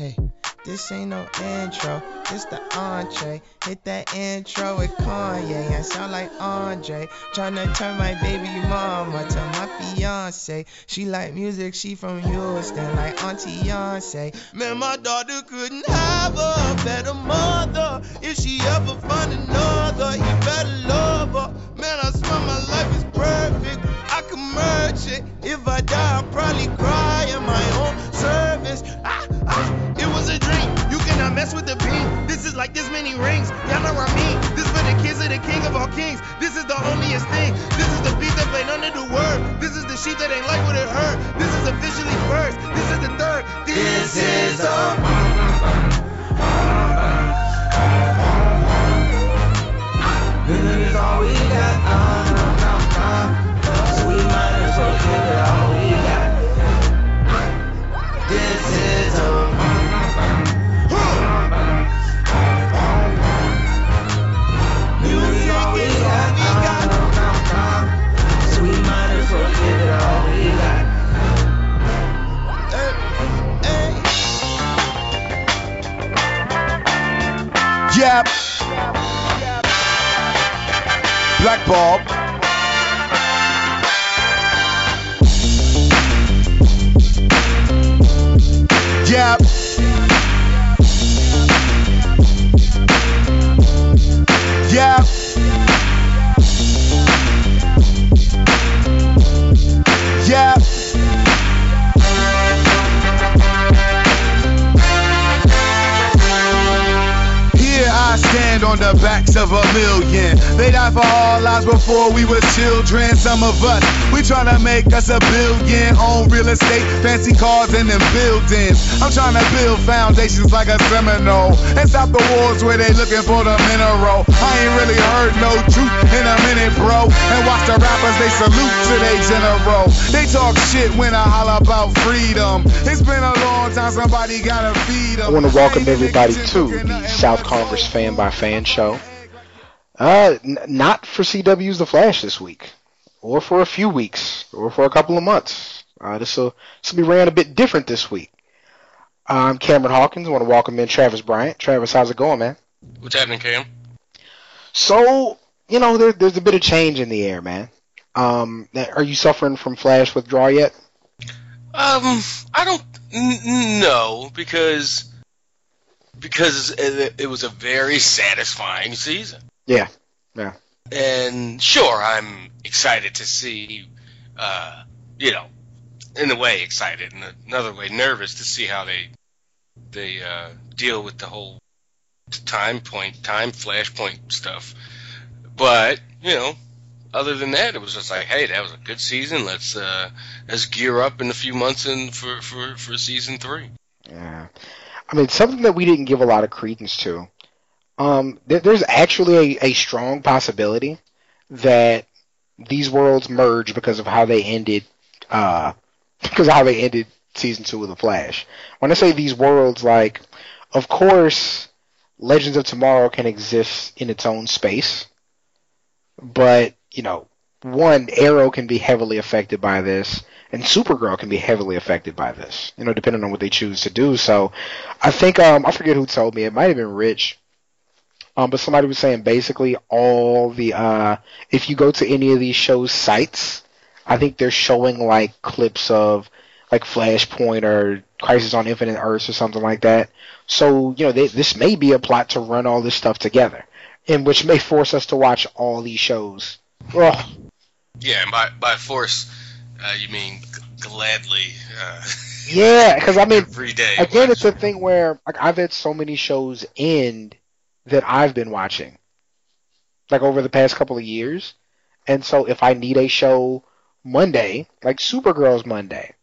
Hey, this ain't no intro, this the entree. Hit that intro with Kanye, I sound like Andre. Tryna turn my baby mama to my fiance. She like music, she from Houston, like Auntie Beyonce. Man, my daughter couldn't have a better mother. If she ever find another, he better love her. Man, I swear my life is perfect. I can merge it. If I die, I'll probably cry in my own with the beam. This is like this many rings. Y'all know what I mean. This for the kids of the king of all kings. This is the onlyest thing. This is the beat that played under the word. This is the sheep that ain't like what it heard. This is officially first. This is the third. This, is the. This is all we got. Yep. Black Bob. Yep. Yep. On the backs of a million. They died for our lives before we were children. Some of us, we tryna make us a billion. Own real estate, fancy cars, and them buildings. I'm tryna build foundations like a Seminole. And stop the wars where they looking for the mineral. I ain't really heard no truth in a minute, bro. And watch the rappers, they salute to they general. They talk shit when I holler about freedom. It's been a long time, somebody gotta feed them. I want to welcome everybody to the South Congress Fan by Fan show. Uh, n- not for CW's The Flash this week, or for a few weeks, or for a couple of months. Uh, this will be ran a bit different this week. I'm Cameron Hawkins. I want to welcome in Travis Bryant. Travis, how's it going, man? What's happening, Cam? So, you know, there, there's a bit of change in the air, man. Um, are you suffering from Flash withdrawal yet? Um, I don't n- know because because it, it was a very satisfying season, Yeah, yeah. And sure, I'm excited to see, uh, you know, in a way excited, in another way nervous to see how they they uh, deal with the whole time point, time flashpoint stuff. But you know, other than that, it was just like, hey, that was a good season. Let's uh, let's gear up in a few months in for for for season three. Yeah. I mean, something that we didn't give a lot of credence to. Um, there, there's actually a, a strong possibility that these worlds merge because of how they ended, uh, because of how they ended season two of The Flash. When I say these worlds, like, of course, Legends of Tomorrow can exist in its own space, but you know, one Arrow can be heavily affected by this, and Supergirl can be heavily affected by this. You know, depending on what they choose to do. So, I think um, I forget who told me it might have been Rich. Um, but somebody was saying basically all the uh, if you go to any of these shows sites, I think they're showing like clips of like Flashpoint or Crisis on Infinite Earths or something like that. So you know, they, this may be a plot to run all this stuff together, and which may force us to watch all these shows. Ugh. Yeah, and by by force, uh, you mean g- gladly. Uh, Yeah, because I mean, every day. again, it's a thing where like I've had so many shows end that I've been watching, like over the past couple of years, and so if I need a show Monday, like Supergirl's Monday,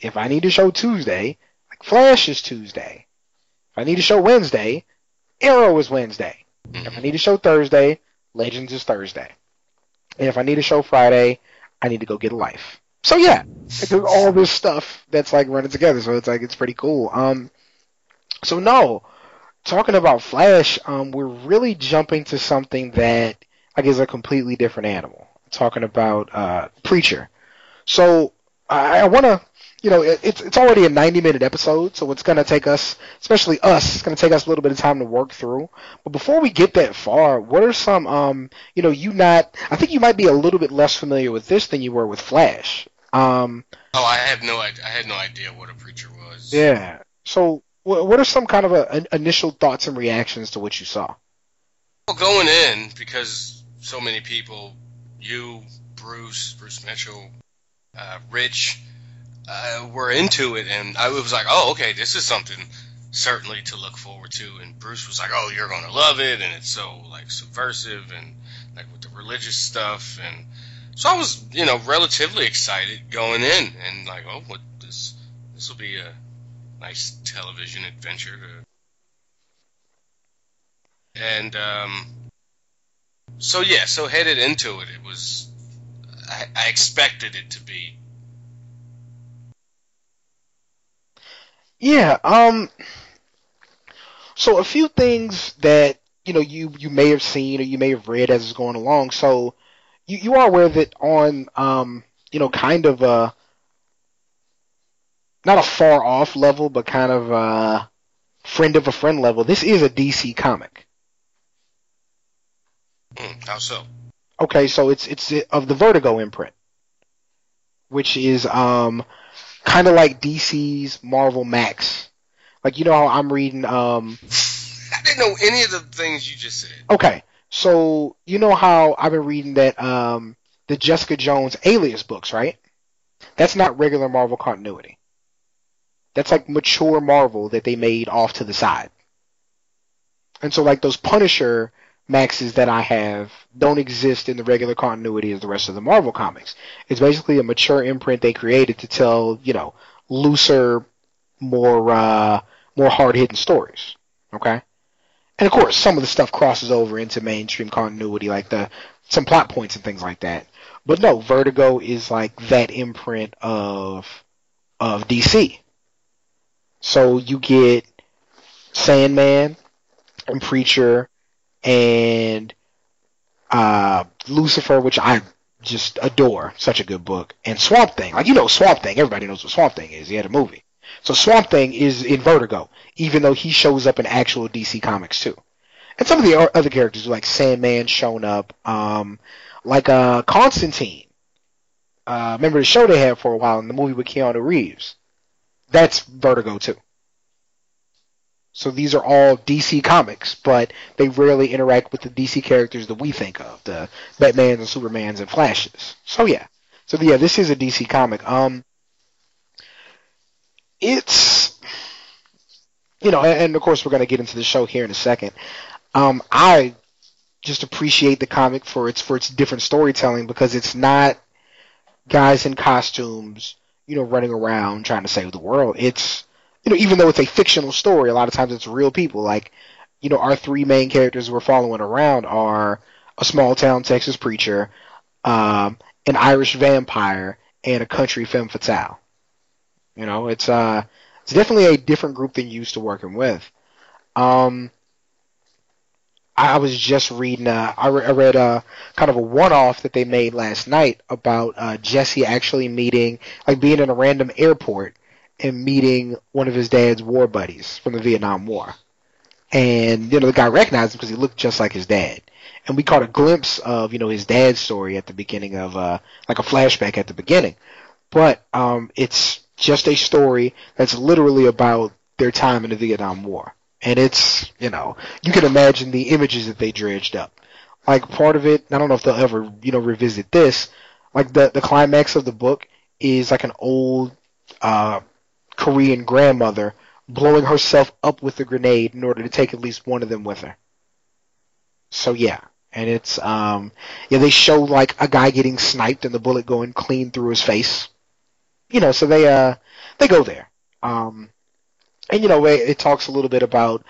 if I need a show Tuesday, like Flash is Tuesday, if I need a show Wednesday, Arrow is Wednesday, if I need a show Thursday, Legends is Thursday, and if I need a show Friday, I need to go get a life. So yeah, like, there's all this stuff that's like running together. So it's like it's pretty cool. Um, so no, talking about Flash, um, we're really jumping to something that I guess is a completely different animal. talking about uh, Preacher. So I, I want to you know, it, it's it's already a 90 minute episode, so it's gonna take us, especially us, it's gonna take us a little bit of time to work through. But before we get that far, what are some, um, you know, you not, I think you might be a little bit less familiar with this than you were with Flash. Um, Oh, I have no, I, I had no idea what a preacher was. yeah. So, what are some kind of a, initial thoughts and reactions to what you saw? Well, going in because so many people, you, Bruce, Bruce Mitchell, uh, Rich, uh, were into it, and I was like, oh, okay, this is something certainly to look forward to. And Bruce was like, oh, you're gonna love it, and it's so like subversive and like with the religious stuff, and so I was, you know, relatively excited going in, and like, oh, what this this will be a nice television adventure and um, so yeah, so headed into it, it was I, I expected it to be. Yeah. Um. So a few things that you know you you may have seen or you may have read as it's going along. So you you are aware that on um you know kind of a not a far off level, but kind of a friend of a friend level. This is a DC comic. Hmm, how so? Okay, so it's it's of the Vertigo imprint, which is um kind of like DC's Marvel Max. Like you know how I'm reading um I didn't know any of the things you just said. okay, so you know how I've been reading that um the Jessica Jones Alias books, right? That's not regular Marvel continuity. That's like mature Marvel that they made off to the side. And so like those Punisher maxes that I have don't exist in the regular continuity as the rest of the Marvel comics. It's basically a mature imprint they created to tell, you know, looser, more uh more hard hitting stories. Okay? And of course some of the stuff crosses over into mainstream continuity, like the some plot points and things like that. But no, Vertigo is like that imprint of of DC. So you get Sandman and Preacher and uh, Lucifer, which I just adore, such a good book, and Swamp Thing. Like you know, Swamp Thing. Everybody knows what Swamp Thing is. He had a movie. So Swamp Thing is in Vertigo, even though he shows up in actual DC comics too. And some of the other characters, like Sandman, shown up, um, like uh, Constantine. Uh, remember the show they had for a while in the movie with Keanu Reeves? That's Vertigo too. So these are all DC comics, but they rarely interact with the DC characters that we think of, the Batmans and Supermans and Flashes. So yeah. So yeah, this is a DC comic. Um it's you know, and, and of course we're gonna get into the show here in a second. Um I just appreciate the comic for its for its different storytelling because it's not guys in costumes, you know, running around trying to save the world. It's you know, even though it's a fictional story, a lot of times it's real people. Like, you know, our three main characters we're following around are a small town Texas preacher, um, an Irish vampire, and a country femme fatale. You know, it's uh, it's definitely a different group than you used to working with. Um, I was just reading. Uh, I, re- I read uh, kind of a one-off that they made last night about uh, Jesse actually meeting, like being in a random airport and meeting one of his dad's war buddies from the Vietnam War. And, you know, the guy recognized him because he looked just like his dad. And we caught a glimpse of, you know, his dad's story at the beginning of, uh, like a flashback at the beginning. But, um, it's just a story that's literally about their time in the Vietnam War. And it's, you know, you can imagine the images that they dredged up. Like part of it, I don't know if they'll ever, you know, revisit this. Like the, the climax of the book is like an old, uh, Korean grandmother blowing herself up with a grenade in order to take at least one of them with her. So yeah, and it's um yeah they show like a guy getting sniped and the bullet going clean through his face. You know, so they uh they go there. Um and you know it, it talks a little bit about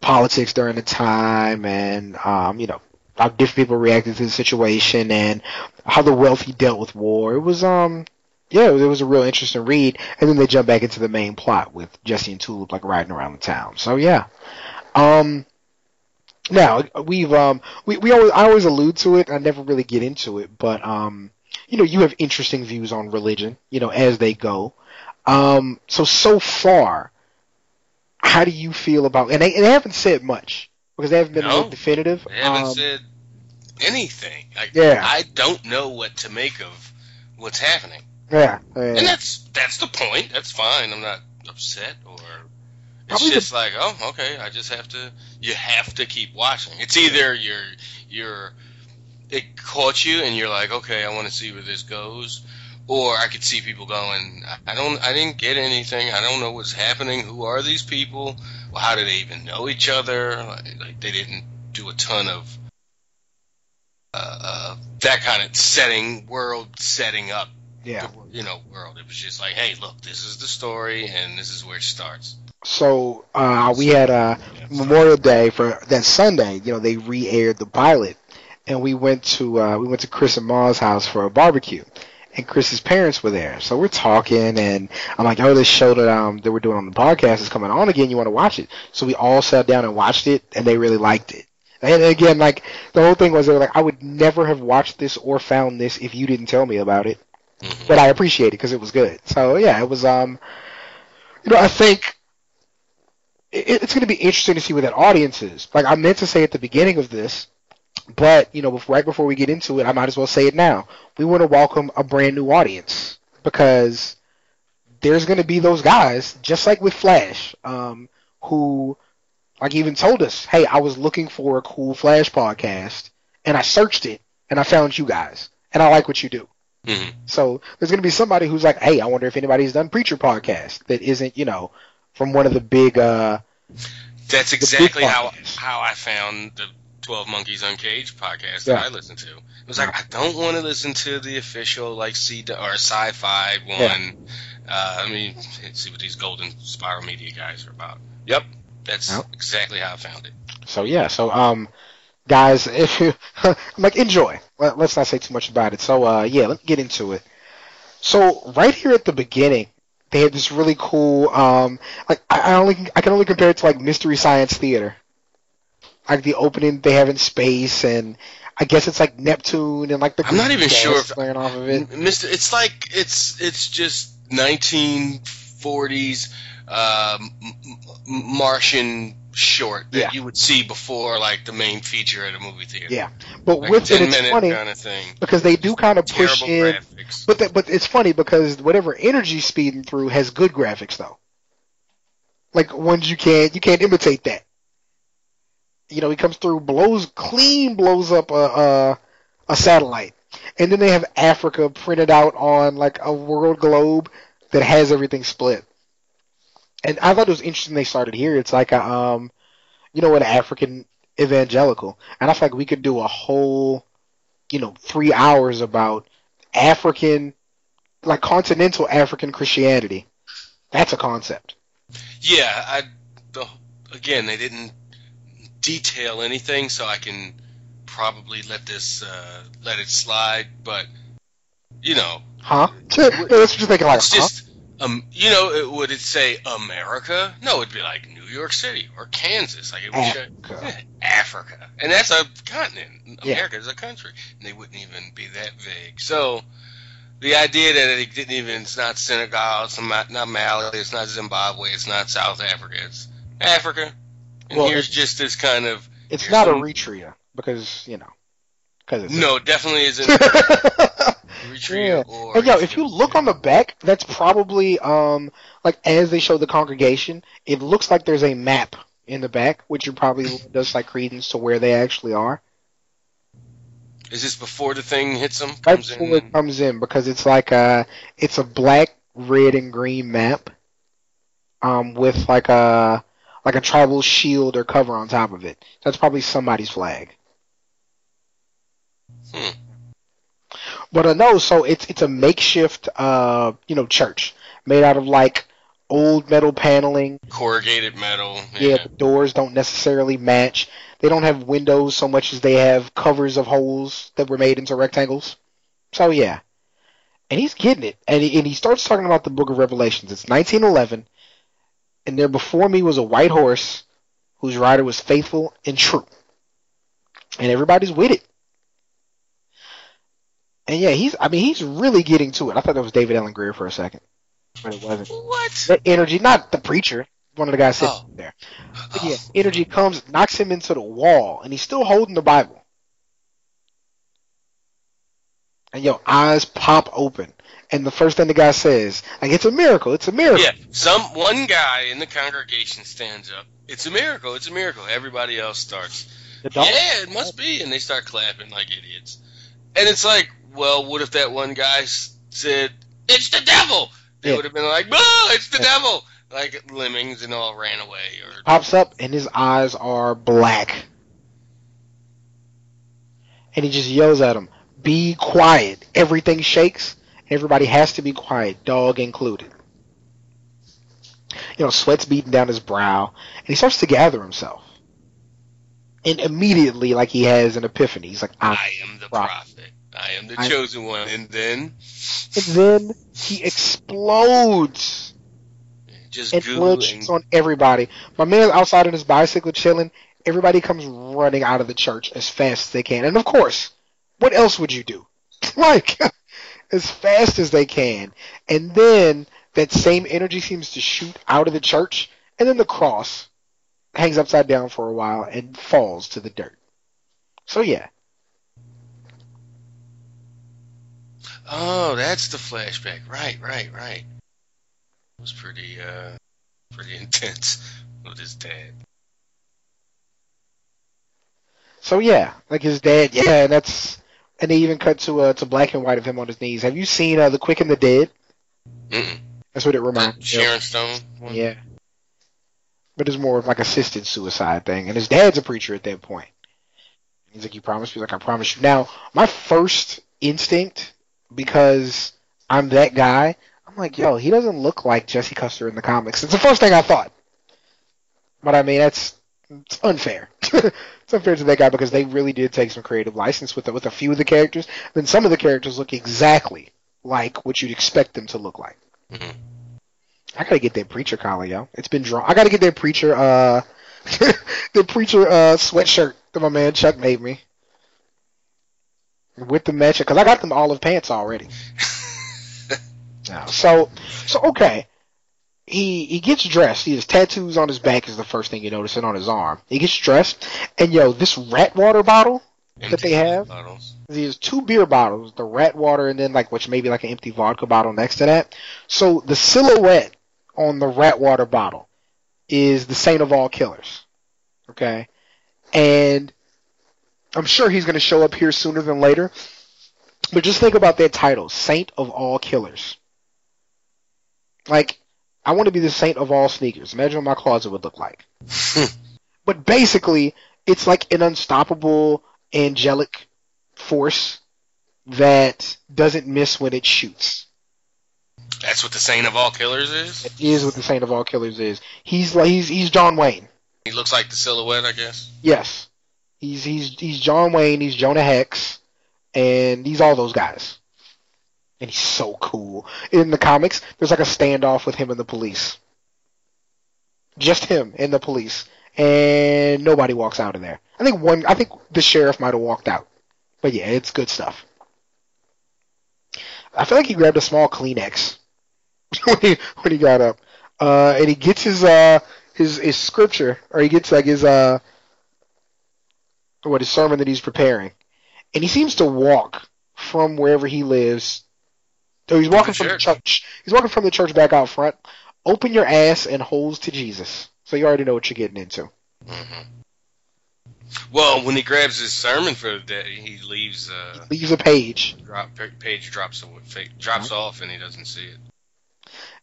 politics during the time and um you know how different people reacted to the situation and how the wealthy dealt with war. It was um yeah, it was a real interesting read. And then they jump back into the main plot with Jesse and Tulip like riding around the town. So yeah. Um now we've um we, we always I always allude to it, I never really get into it, but um you know, you have interesting views on religion, you know, as they go. Um, so so far, how do you feel about? And they, and they haven't said much because they haven't been No. definitive. They haven't Um, said anything. I, Yeah. I don't know what to make of what's happening. yeah, yeah. And that's that's the point. That's fine. I'm not upset or it's Probably the- just like, oh, okay, I just have to you have to keep watching. It's either you're you're it caught you and you're like, okay, I want to see where this goes. Or I could see people going, I- don't, I didn't get anything. I don't know what's happening. Who are these people? Well, how do they even know each other? Like, they didn't do a ton of uh, uh, that kind of setting, world setting up yeah. the, you know, world. It was just like, hey, look, this is the story, and this is where it starts. So uh, we had uh, Memorial Day for that Sunday. You know, they re-aired the pilot, and we went to uh, we went to Chris and Ma's house for a barbecue, and Chris's parents were there. So we're talking, and I'm like, "Oh, this show that um that we're doing on the podcast is coming on again. You want to watch it?" So we all sat down and watched it, and they really liked it. And again, like the whole thing was, they were like, "I would never have watched this or found this if you didn't tell me about it." Mhm. but I appreciate it because it was good. So yeah, it was. Um, you know, I think it, it's going to be interesting to see what that audience is. Like I meant to say at the beginning of this, but you know, right before we get into it, I might as well say it now. We want to welcome a brand new audience because there's going to be those guys, just like with Flash, um, who like even told us, "Hey, I was looking for a cool Flash podcast, and I searched it, and I found you guys, and I like what you do." Mhm. So there's going to be somebody who's like, "Hey, I wonder if anybody's done Preacher podcast that isn't, you know, from one of the big." uh That's big exactly how podcasts. how I found the Twelve Monkeys Uncaged podcast Yeah. that I listened to. It was like I don't want to listen to the official like C or Sci-Fi one. Yeah. Uh, I mean, see what these Golden Spiral Media guys are about. Yep, that's exactly how I found it. So yeah, so um, guys, if you I'm like enjoy. Let, let's not say too much about it. So uh, yeah, let's get into it. So right here at the beginning, they had this really cool um, like I, I only I can only compare it to like Mystery Science Theater, like the opening they have in space and. I guess it's like Neptune and like the I'm not even sure if- flaring off of it. Mr. It's like it's it's just 1940s um, M- Martian short that Yeah. you would see before like the main feature at a movie theater. Yeah, but like with it, it's funny kind of thing. because they do kind of push in graphics. But the, but it's funny because whatever energy speeding through has good graphics though. Like ones you can't you can't imitate that. You know, he comes through, blows clean, blows up a a, a satellite, and then they have Africa printed out on like a world globe that has everything split. And I thought it was interesting they started here. It's like a um, you know, an African evangelical, and I feel like we could do a whole, you know, three hours about African, like continental African Christianity. That's a concept. yeah, I again they didn't detail anything, so I can probably let this uh, let it slide. But you know, Huh? yeah, that's what you're thinking, like, it's huh? just um, you know, it, would it say America? No, it'd be like New York City or Kansas. Like it would show- Africa. Yeah, Africa, and that's a continent. Yeah. America is a country, and they wouldn't even be that vague. So the idea that it didn't even it's not Senegal, it's not, not Mali, it's not Zimbabwe, it's not South Africa, it's Africa. And Well, here's just this kind of It's not some- Eritrea because you know, because no, definitely isn't Eritrea Yeah. or yo, if you look on the back, that's probably um like as they show the congregation, it looks like there's a map in the back, which you probably does like credence to where they actually are. is this before the thing hits them? Right before in, it comes in, because it's like a it's a black, red, and green map, um, with like a like a tribal shield or cover on top of it. That's probably somebody's flag. Hmm. But uh, no, so it's it's a makeshift uh you know church made out of like old metal paneling. corrugated metal. Yeah, Yeah. the doors don't necessarily match. They don't have windows so much as they have covers of holes that were made into rectangles. So yeah, and he's getting it, and he, and he starts talking about the Book of Revelations. It's 1911, and there before me was a white horse whose rider was faithful and true, and everybody's with it. And yeah, he's I mean he's really getting to it. I thought that was David Alan Grier for a second. but it wasn't. What? That energy, not the preacher, one of the guys sitting Oh. there. But oh. yeah, energy comes, knocks him into the wall, and he's still holding the Bible. And yo, eyes pop open. And the first thing the guy says, like, it's a miracle, it's a miracle. Yeah, some one guy in the congregation stands up. It's a miracle. It's a miracle. Everybody else starts. The dog- Yeah, it must be, and they start clapping like idiots. And it's like, well, what if that one guy said, "It's the devil"? They Yeah. would have been like, "Oh, it's the Yeah. devil!" Like lemmings and all ran away. Or pops up and his eyes are black. And he just yells at him, Be quiet. Everything shakes. Everybody has to be quiet, dog included. You know, sweat's beating down his brow, and he starts to gather himself. And immediately, like he has an epiphany, he's like, I. I am the Prophet. prophet. I am the I- chosen one. And then And then he explodes just and goo blood and shoots on everybody. My man's outside on his bicycle chilling. Everybody comes running out of the church as fast as they can. And of course, what else would you do? like, as fast as they can. And then that same energy seems to shoot out of the church, and then the cross hangs upside down for a while and falls to the dirt. So yeah, Oh, that's the flashback. Right, right, right. It was pretty, uh, pretty intense with his dad. so yeah, like his dad, yeah, and that's and they even cut to uh, to black and white of him on his knees. Have you seen uh, the Quick and the Dead? Mm-mm. That's what it reminds me. of. Sharon Stone. One? Yeah. But it's more of like assisted suicide thing. And his dad's a preacher at that point. He's like, You promised me? He's like, I promise you. Now, my first instinct, because I'm that guy, I'm like, yo, he doesn't look like Jesse Custer in the comics. It's the first thing I thought. But I mean, that's it's unfair. it's unfair to that guy because they really did take some creative license with with a few of the characters. Then some of the characters look exactly like what you'd expect them to look like. Mhm. I gotta get that preacher collar, yo. It's been drawn. I gotta get that preacher, uh, the preacher uh sweatshirt that my man Chuck made me with the match because I got them olive pants already. Now, so, so okay. He he gets dressed. He has tattoos on his back is the first thing you notice, and on his arm. He gets dressed, and yo, this rat water bottle that they have? bottles. he has two beer bottles, the rat water and then like which maybe like an empty vodka bottle next to that. So the silhouette on the rat water bottle is the Saint of all killers. Okay? And I'm sure he's gonna show up here sooner than later. But just think about that title, Saint of all killers. Like, I want to be the saint of all sneakers. Imagine what my closet would look like. but basically, it's like an unstoppable angelic force that doesn't miss when it shoots. That's what the Saint of all killers is. That is what the Saint of all killers is. He's like he's he's John Wayne. He looks like the silhouette, I guess. Yes, he's he's he's John Wayne. He's Jonah Hex, and he's all those guys. And he's so cool. In the comics, there's like a standoff with him and the police. Just him and the police, and nobody walks out of there. I think one. I think the sheriff might have walked out, but yeah, it's good stuff. I feel like he grabbed a small Kleenex when he when he got up, uh, and he gets his uh his his scripture, or he gets like his uh what his sermon that he's preparing, and he seems to walk from wherever he lives. So he's walking from the church. He's walking from the church back out front. Open your ass and holes to Jesus. So you already know what you're getting into. hmm Well, when he grabs his sermon for the day, he leaves. Uh, Leaves a page, drop page drops away, drops off, and he doesn't see it.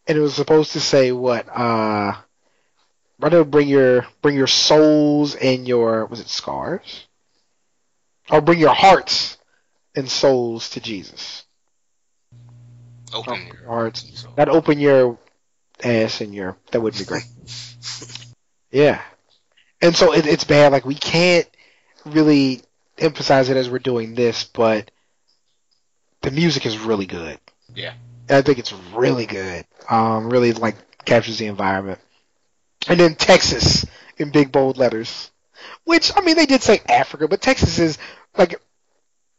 and it was supposed to say what? Uh, rather bring your bring your souls and your was it scars? Or bring your hearts and souls to Jesus. Open Oh, your hearts. So, Not open your ass and your. That would be great. Yeah. And so it, it's bad. Like we can't really emphasize it as we're doing this, but the music is really good. Yeah. And I think it's really good. Um, really like captures the environment. And then Texas in big bold letters, which I mean they did say Africa, but Texas is like,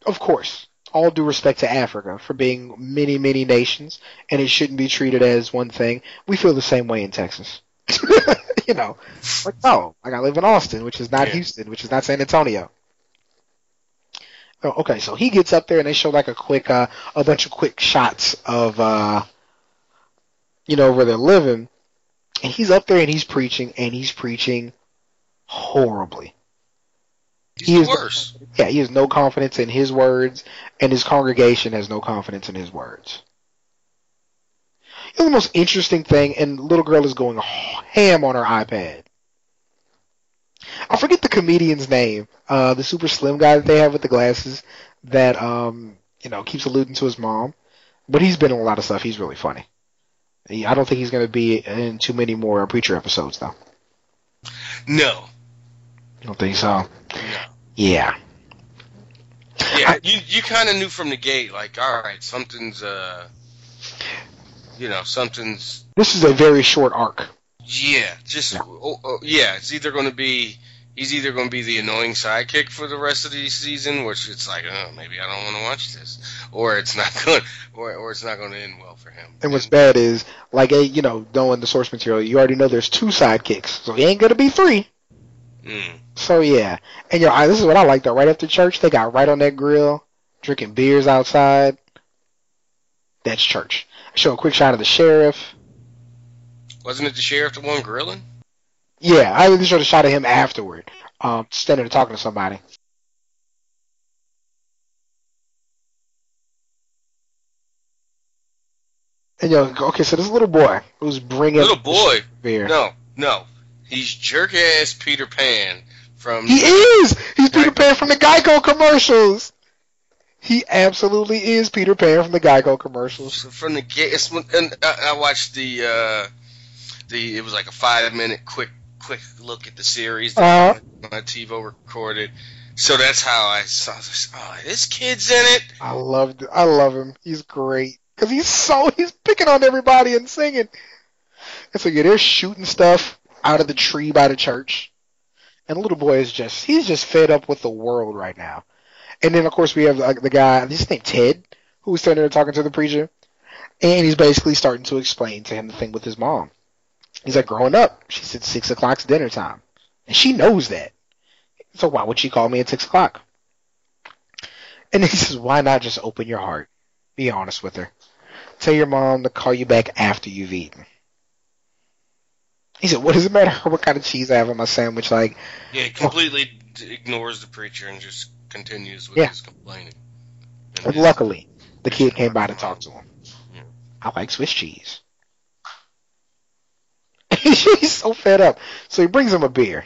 of course, all due respect to Africa for being many, many nations, and it shouldn't be treated as one thing. We feel the same way in Texas. you know, like no, like I live in Austin, which is not Yeah. Houston, which is not San Antonio. Oh, okay, so he gets up there and they show like a quick, uh, a bunch of quick shots of, uh, you know, where they're living, and he's up there and he's preaching, and he's preaching horribly. He is worst. Yeah, he has no confidence in his words, and his congregation has no confidence in his words. You know the most interesting thing, and little girl is going ham on her iPad. I forget the comedian's name, uh, the super slim guy that they have with the glasses that um, you know keeps alluding to his mom, but he's been in a lot of stuff. He's really funny. He- I don't think he's going to be in too many more preacher episodes though. No. I don't think so. No. Yeah. Yeah, you you kind of knew from the gate, like, all right, something's, uh, you know, something's, This is a very short arc. yeah, just, oh, oh, yeah, it's either going to be, he's either going to be the annoying sidekick for the rest of the season, which it's like, oh, maybe I don't want to watch this, or it's not going, or or it's not going to end well for him. And what's bad is, like, a, you know, knowing the source material, you already know there's two sidekicks, so he ain't gonna be three. Mm. So yeah, and you know, this is what I like though. Right after church, they got right on that grill, drinking beers outside. That's church. Show a quick shot of the sheriff. Wasn't it the sheriff the one grilling? Yeah, I even showed a shot of him afterward, um, standing and talking to somebody. And know, okay, so this little boy who's bringing Little boy, beer. no, no, he's jerk ass Peter Pan from He is. He's Peter Pan from the Geico commercials. He absolutely is Peter Pan from the Geico commercials. from the when- And I, I watched the uh, the it was like a five minute quick quick look at the series that my TiVo recorded. So that's how I saw this. Oh, this kid's in it. I loved. I love him. He's great because he's so he's picking on everybody and singing. And so yeah, they're shooting stuff out of the tree by the church, and the little boy is just he's just fed up with the world right now. And then of course we have like the guy, this named Ted, who's standing there talking to the preacher, and he's basically starting to explain to him the thing with his mom. He's like, growing up, she said six o'clock's dinner time, and she knows that. So why would she call me at six o'clock? And he says, why not just open your heart? Be honest with her. Tell your mom to call you back after you've eaten. He said, what does it matter what kind of cheese I have on my sandwich? Like, Yeah, he oh. completely d- ignores the preacher and just continues with Yeah. his complaining. And and his- luckily, the kid came by to talk to him. Yeah. I like Swiss cheese. He's so fed up. So he brings him a beer.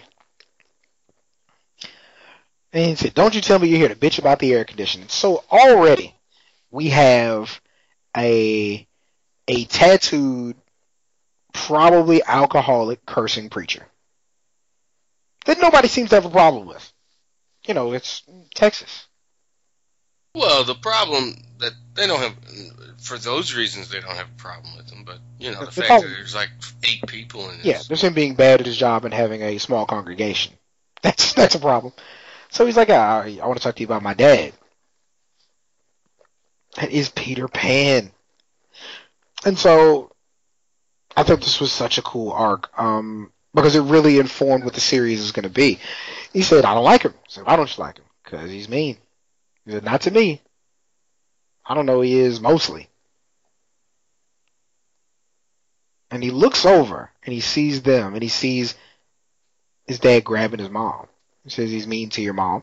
And he said, Don't you tell me you're here to bitch about the air conditioning. So already we have a a tattooed, probably alcoholic cursing preacher. That nobody seems to have a problem with. You know, it's Texas. Well, the problem that they don't have, for those reasons, they don't have a problem with them. But you know, the The fact problem- that there's like eight people in this. Yeah, there's him being bad at his job and having a small congregation. That's that's a problem. So he's like, ah, I want to talk to you about my dad. That is Peter Pan. And so I thought this was such a cool arc um, because it really informed what the series is going to be. He said, I don't like him. I said, why don't you like him? Because he's mean. He said, not to me. I don't know he is mostly. And he looks over and he sees them and he sees his dad grabbing his mom. He says he's mean to your mom.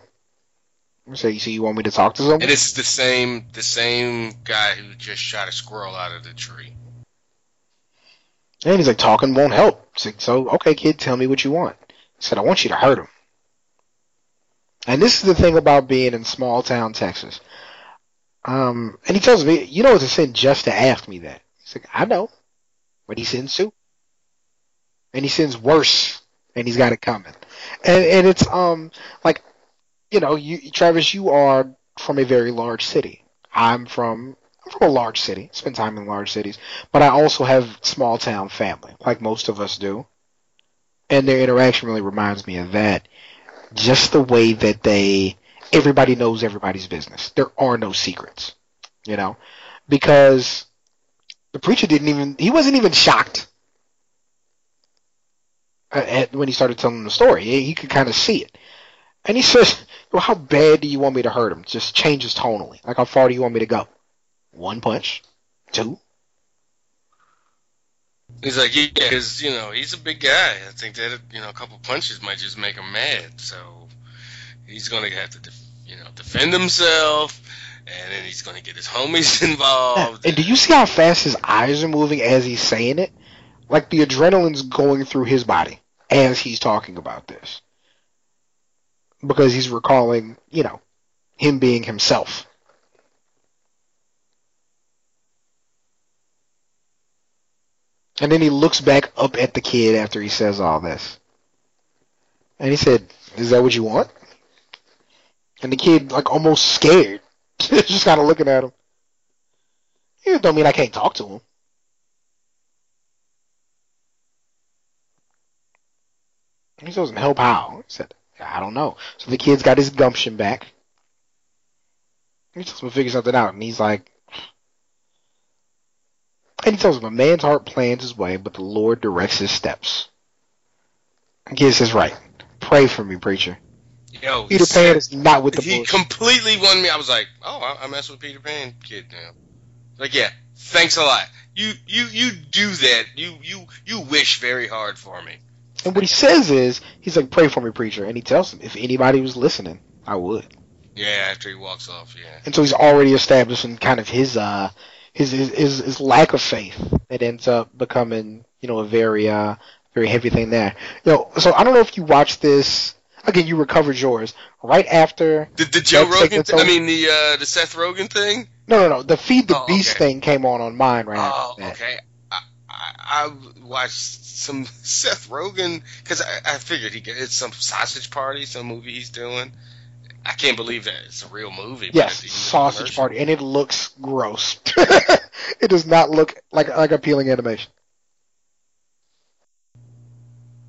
I say, so you want me to talk to someone? And it's the same the same guy who just shot a squirrel out of the tree. And he's like, talking won't help. Like, so, okay, kid, tell me what you want. He said, I want you to hurt him. And this is the thing about being in small town Texas. Um, and he tells me, you know it's a sin just to ask me that. He's like, I know. But he sins too. And he sins worse. And he's got it coming. And, and it's, um, like, you know, you, Travis, you are from a very large city. I'm from a large city. Spend time in large cities. But I also have small town family, like most of us do. And their interaction really reminds me of that. Just the way that they everybody knows everybody's business. There are no secrets, you know, because the preacher didn't even he wasn't even shocked at, when he started telling the story. He, he could kind of see it, and he says, "Well, how bad do you want me to hurt him? Just changes tonally. Like how far do you want me to go? One punch, two. He's like, yeah, because you know he's a big guy. I think that you know a couple punches might just make him mad. So he's gonna have to, def- you know, defend himself, and then he's gonna get his homies involved. And do you see how fast his eyes are moving as he's saying it? Like the adrenaline's going through his body as he's talking about this. Because he's recalling, you know, him being himself. And then he looks back up at the kid after he says all this. And he said, Is that what you want? And the kid, like, almost scared, just kind of looking at him. It don't mean I can't talk to him. He says, help how? He said, I don't know. So the kid's got his gumption back. He tells him to figure something out, and he's like, and he tells him, a man's heart plans his way, but the Lord directs his steps. The kid says, right. Pray for me, preacher. Yo, Peter Pan is not with the he bullshit. completely won me. I was like, oh, I, I mess with Peter Pan kid now. Like, yeah, thanks a lot. You you you do that. You you you wish very hard for me. And what he says is, he's like, pray for me, preacher. And he tells him, if anybody was listening, I would. Yeah, after he walks off, yeah. And so he's already establishing kind of his uh his his his, lack of faith that ends up becoming you know a very uh very heavy thing there. You know, so I don't know if you watched this. Again, you recovered yours right after. The, the Joe Rogan, th- I mean the uh, the Seth Rogen thing. No, no, no. The Feed the Oh, Beast okay. thing came on on mine right Oh, okay. I, I, I watched some Seth Rogen because I, I figured he it's some sausage party, some movie he's doing. I can't believe that it's a real movie. Yes, at the end of the Sausage Party, and it looks gross. it does not look like like appealing animation.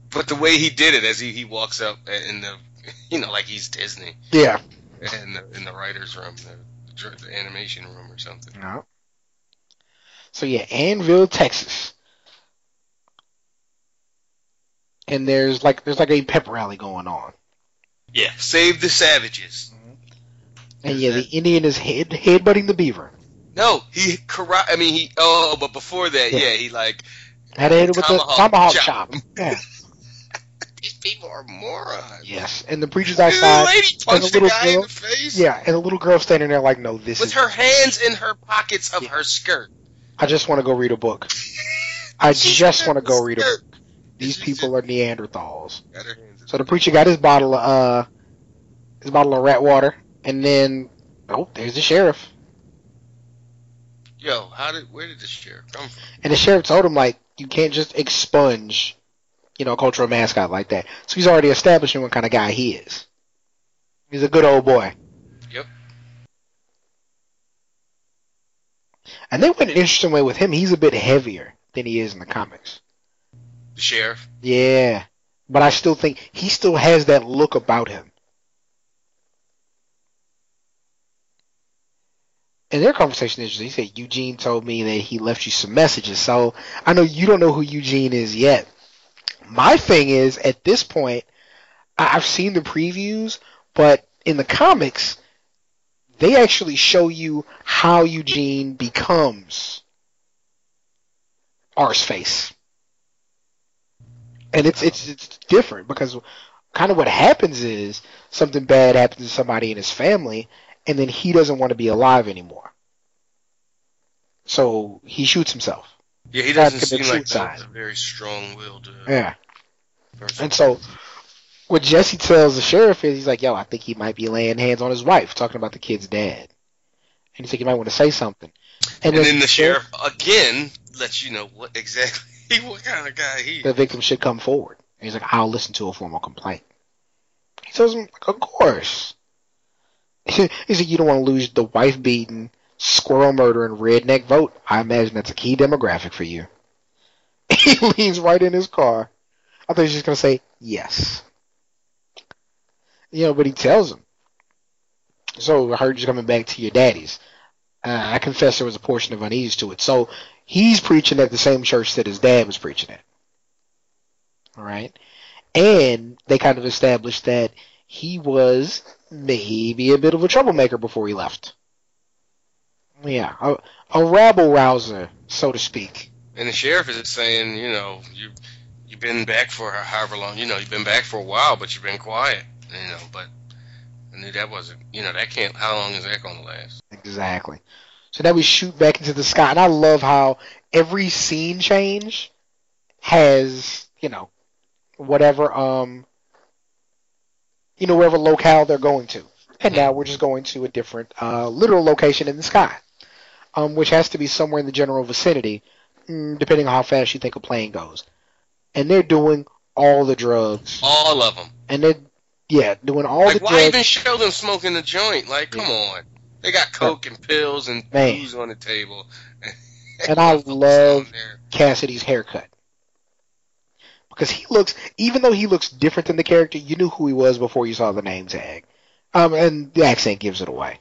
But the way he did it, as he, he walks up in the, you know, like he's Disney Yeah. in the in the writers' room, the, the, the animation room or something. No. So yeah, Annville, Texas. And there's like there's like a pep rally going on. Yeah, save the savages. And yeah, the Indian is head headbutting the beaver. No, he karate. I mean, he. Oh, but before that, Yeah. yeah, he like Had to hit it with the Tomahawk tomahawk chop. chop. Yeah. these people are morons. Yes. And the preacher's The outside. lady punched the little guy in the face. Yeah, and the little girl standing there like, no, this with is. her hands in her pockets of Yeah. her skirt. I just want to go read a book. I She just want to the go read a book. These people are Neanderthals. Got her hands in- So the preacher got his bottle of uh his bottle of rat water, and then oh, there's the sheriff. Yo, how did where did this sheriff come from? And the sheriff told him like you can't just expunge, you know, a cultural mascot like that. So he's already establishing what kind of guy he is. He's a good old boy. Yep. And they went an interesting way with him. He's a bit heavier than he is in the comics. The sheriff. Yeah. But I still think he still has that look about him. And their conversation is he said Eugene told me that he left you some messages. So I know you don't know who Eugene is yet. My thing is at this point, I've seen the previews, but in the comics, they actually show you how Eugene becomes Arseface. And it's it's it's different because kind of what happens is something bad happens to somebody in his family, and then he doesn't want to be alive anymore. So he shoots himself. Yeah, he doesn't seem like suicide. a, very strong-willed uh, Yeah. person. And so what Jesse tells the sheriff is he's like, yo, I think he might be laying hands on his wife, talking about the kid's dad. And he's like, you might want to say something. and then the sheriff again lets you know what exactly what kind of guy he the victim should come forward. And he's like, I'll listen to a formal complaint. He tells him, of course. He said, you don't want to lose the wife beating, squirrel murdering, redneck vote. I imagine that's a key demographic for you. He leans right in his car. I thought he was just going to say, yes. You know, but he tells him, So I heard you coming back to your daddy's. Uh, I confess there was a portion of unease to it. So he's preaching at the same church that his dad was preaching at. All right. And they kind of established that he was maybe a bit of a troublemaker before he left. Yeah, a, a rabble rouser, so to speak. And the sheriff is saying, you know, you you've been back for however long, you know, you've been back for a while, but you've been quiet, you know. But I knew that wasn't, you know, that can't. How long is that going to last? Exactly. So now we shoot back into the sky, and I love how every scene change has, you know, whatever, um, you know, wherever locale they're going to. And now we're just going to a different, uh, literal location in the sky, um, which has to be somewhere in the general vicinity, mm, depending on how fast you think a plane goes. And they're doing all the drugs, All of them. and they're, yeah, doing all Like, the why drugs. even show them smoking the joint? Like, come on. They got coke and pills and Man. booze on the table. And I love? Cassidy's haircut. Because he looks, even though he looks different than the character, you knew who he was before you saw the name tag. Um, and the accent gives it away.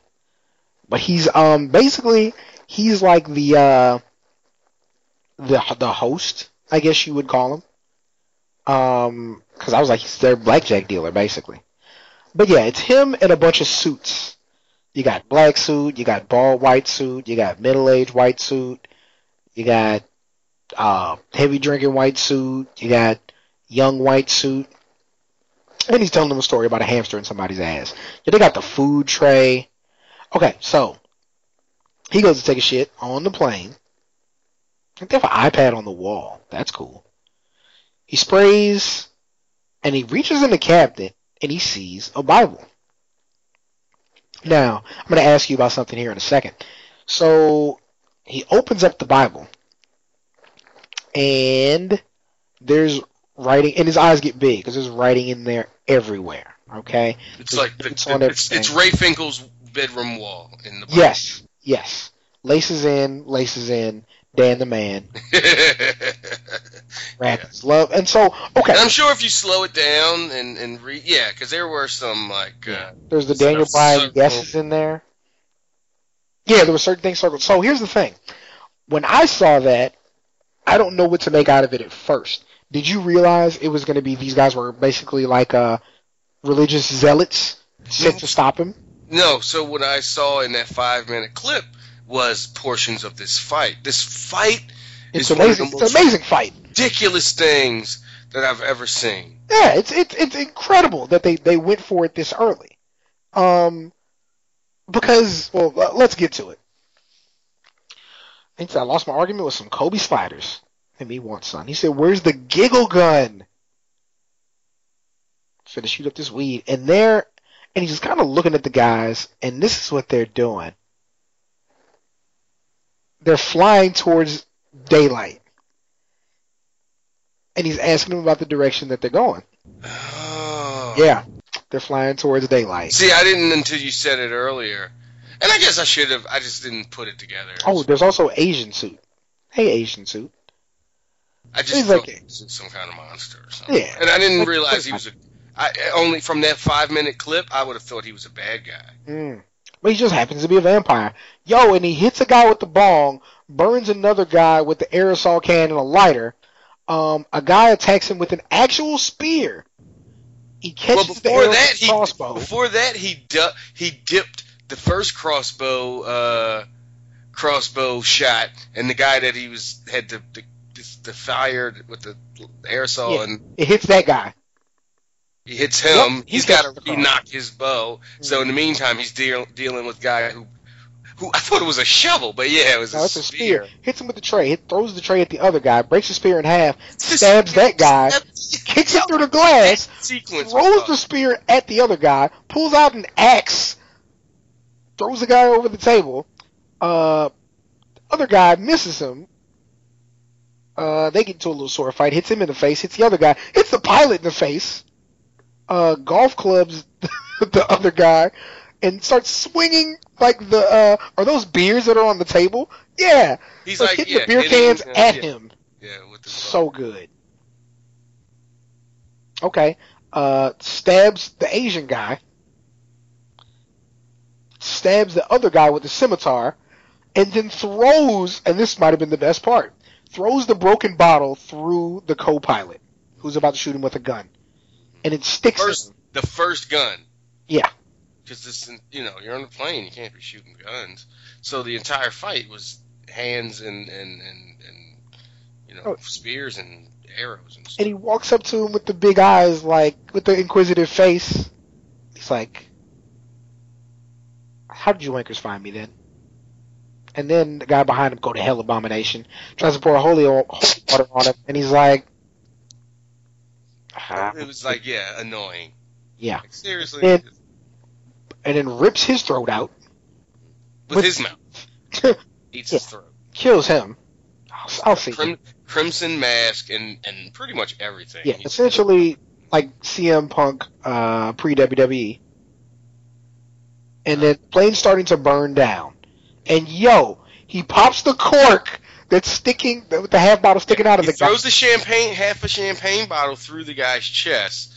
But he's, um, basically, he's like the, uh, the, the host, I guess you would call him. Um, cause I was like, he's their blackjack dealer, basically. But yeah, it's him in a bunch of suits. You got black suit, you got bald white suit, you got middle-aged white suit, you got uh, heavy drinking white suit. You got young white suit. And he's telling them a story about a hamster in somebody's ass. Yeah, they got the food tray. Okay, so he goes to take a shit on the plane. They have an iPad on the wall. That's cool. He sprays and he reaches in the cabinet and he sees a Bible. Now, I'm going to ask you about something here in a second. So he opens up the Bible and there's writing, and his eyes get big because there's writing in there everywhere. Okay. It's like the, It's on it's, it's. Ray Finkle's bedroom wall in the Yes. Yes. Laces in, laces in. Dan the man. Rapids love, and so okay. And I'm sure if you slow it down and and read, yeah, because there were some like uh, There's the Daniel Bryan guesses in there. Yeah, there were certain things circled. So here's the thing. When I saw that, I don't know what to make out of it at first. Did you realize it was going to be these guys were basically like uh, religious zealots sent to stop him? no. So what I saw in that five minute clip was portions of this fight. This fight It's is amazing. It's an amazing fight. Ridiculous things that I've ever seen. Yeah, it's it's it's incredible that they they went for it this early. Um, because well, let's get to it. I lost my argument with some Kobe sliders. And me want son. He said, "Where's the giggle gun?" Finna shoot up this weed, and they're and he's just kind of looking at the guys, and this is what they're doing. They're flying towards daylight, and he's asking them about the direction that they're going. Oh. Yeah, they're flying towards daylight. See, I didn't until you said it earlier, and I guess I should have. I just didn't put it together. Oh, there's also Asian suit. Hey, Asian suit. I just he's thought like- some kind of monster or something. Yeah. And I didn't realize he was a. I only from that five minute clip, I would have thought he was a bad guy. Mm. But he just happens to be a vampire. Yo, and he hits a guy with the bong, burns another guy with the aerosol can and a lighter. Um, a guy attacks him with an actual spear. He catches well, before the that, he crossbow. before that he du- he dipped the first crossbow uh, crossbow shot, and the guy that he was had the the, fire with the aerosol, Yeah. and It hits that guy. he hits him. Yep, he he's got to re-knock his bow. So in the meantime, he's deal- dealing with guy who who I thought it was a shovel, but yeah, it was No, a it's a spear. Hits him with the tray. Hit, throws the tray at the other guy. Breaks the spear in half. Stabs that guy. Kicks him through the glass. sequence. throws the spear at the other guy, pulls out an axe, throws the guy over the table. Uh, other guy misses him. Uh, they get into a little sword fight, hits him in the face, hits the other guy, hits the pilot in the face. Uh, golf clubs the other guy, and starts swinging like the uh, are those beers that are on the table? Yeah, He's Starts like hitting yeah, the beer cans uh, at yeah, him. Yeah, with the So good. Okay. Uh, stabs the Asian guy. stabs the other guy with the scimitar, and then throws, and this might have been the best part, throws the broken bottle through the co-pilot who's about to shoot him with a gun, and it sticks. First, the first gun. Yeah. Because this, you know, you're on a plane, you can't be shooting guns. So the entire fight was hands and and and, and you know Oh. spears and arrows and stuff. And he walks up to him with the big eyes, like with the inquisitive face. He's like, "How did you wankers find me then?" And then the guy behind him, go to hell, abomination, tries to pour holy water on him, and he's like, "Ah." It was like, yeah, annoying. Yeah. Like, seriously, And- and then rips his throat out, with, with- his mouth, eats his throat. kills him. I'll, I'll see. Crim- Crimson Mask and and pretty much everything. Yeah, He's- essentially like CM Punk uh, pre WWE. And then plane's starting to burn down. And yo, he pops the cork that's sticking with the half bottle sticking out of he the guy. throws the champagne, half a champagne bottle through the guy's chest,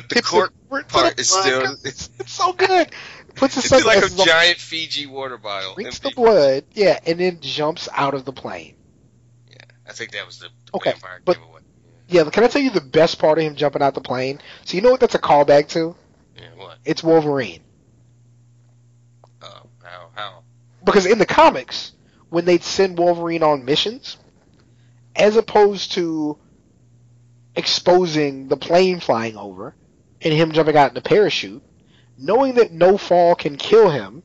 but the Hits cork it right to part the is still it's, It's so good. Puts it's like a giant Fiji water bottle. drinks the blood, yeah, and then jumps out of the plane. Yeah, I think that was the Okay, vampire but- giveaway. Yeah, can I tell you the best part of him jumping out the plane? So you know what that's a callback to? Yeah, what? It's Wolverine. Oh, how how? because in the comics, when they'd send Wolverine on missions, as opposed to exposing the plane flying over and him jumping out in the parachute, knowing that no fall can kill him,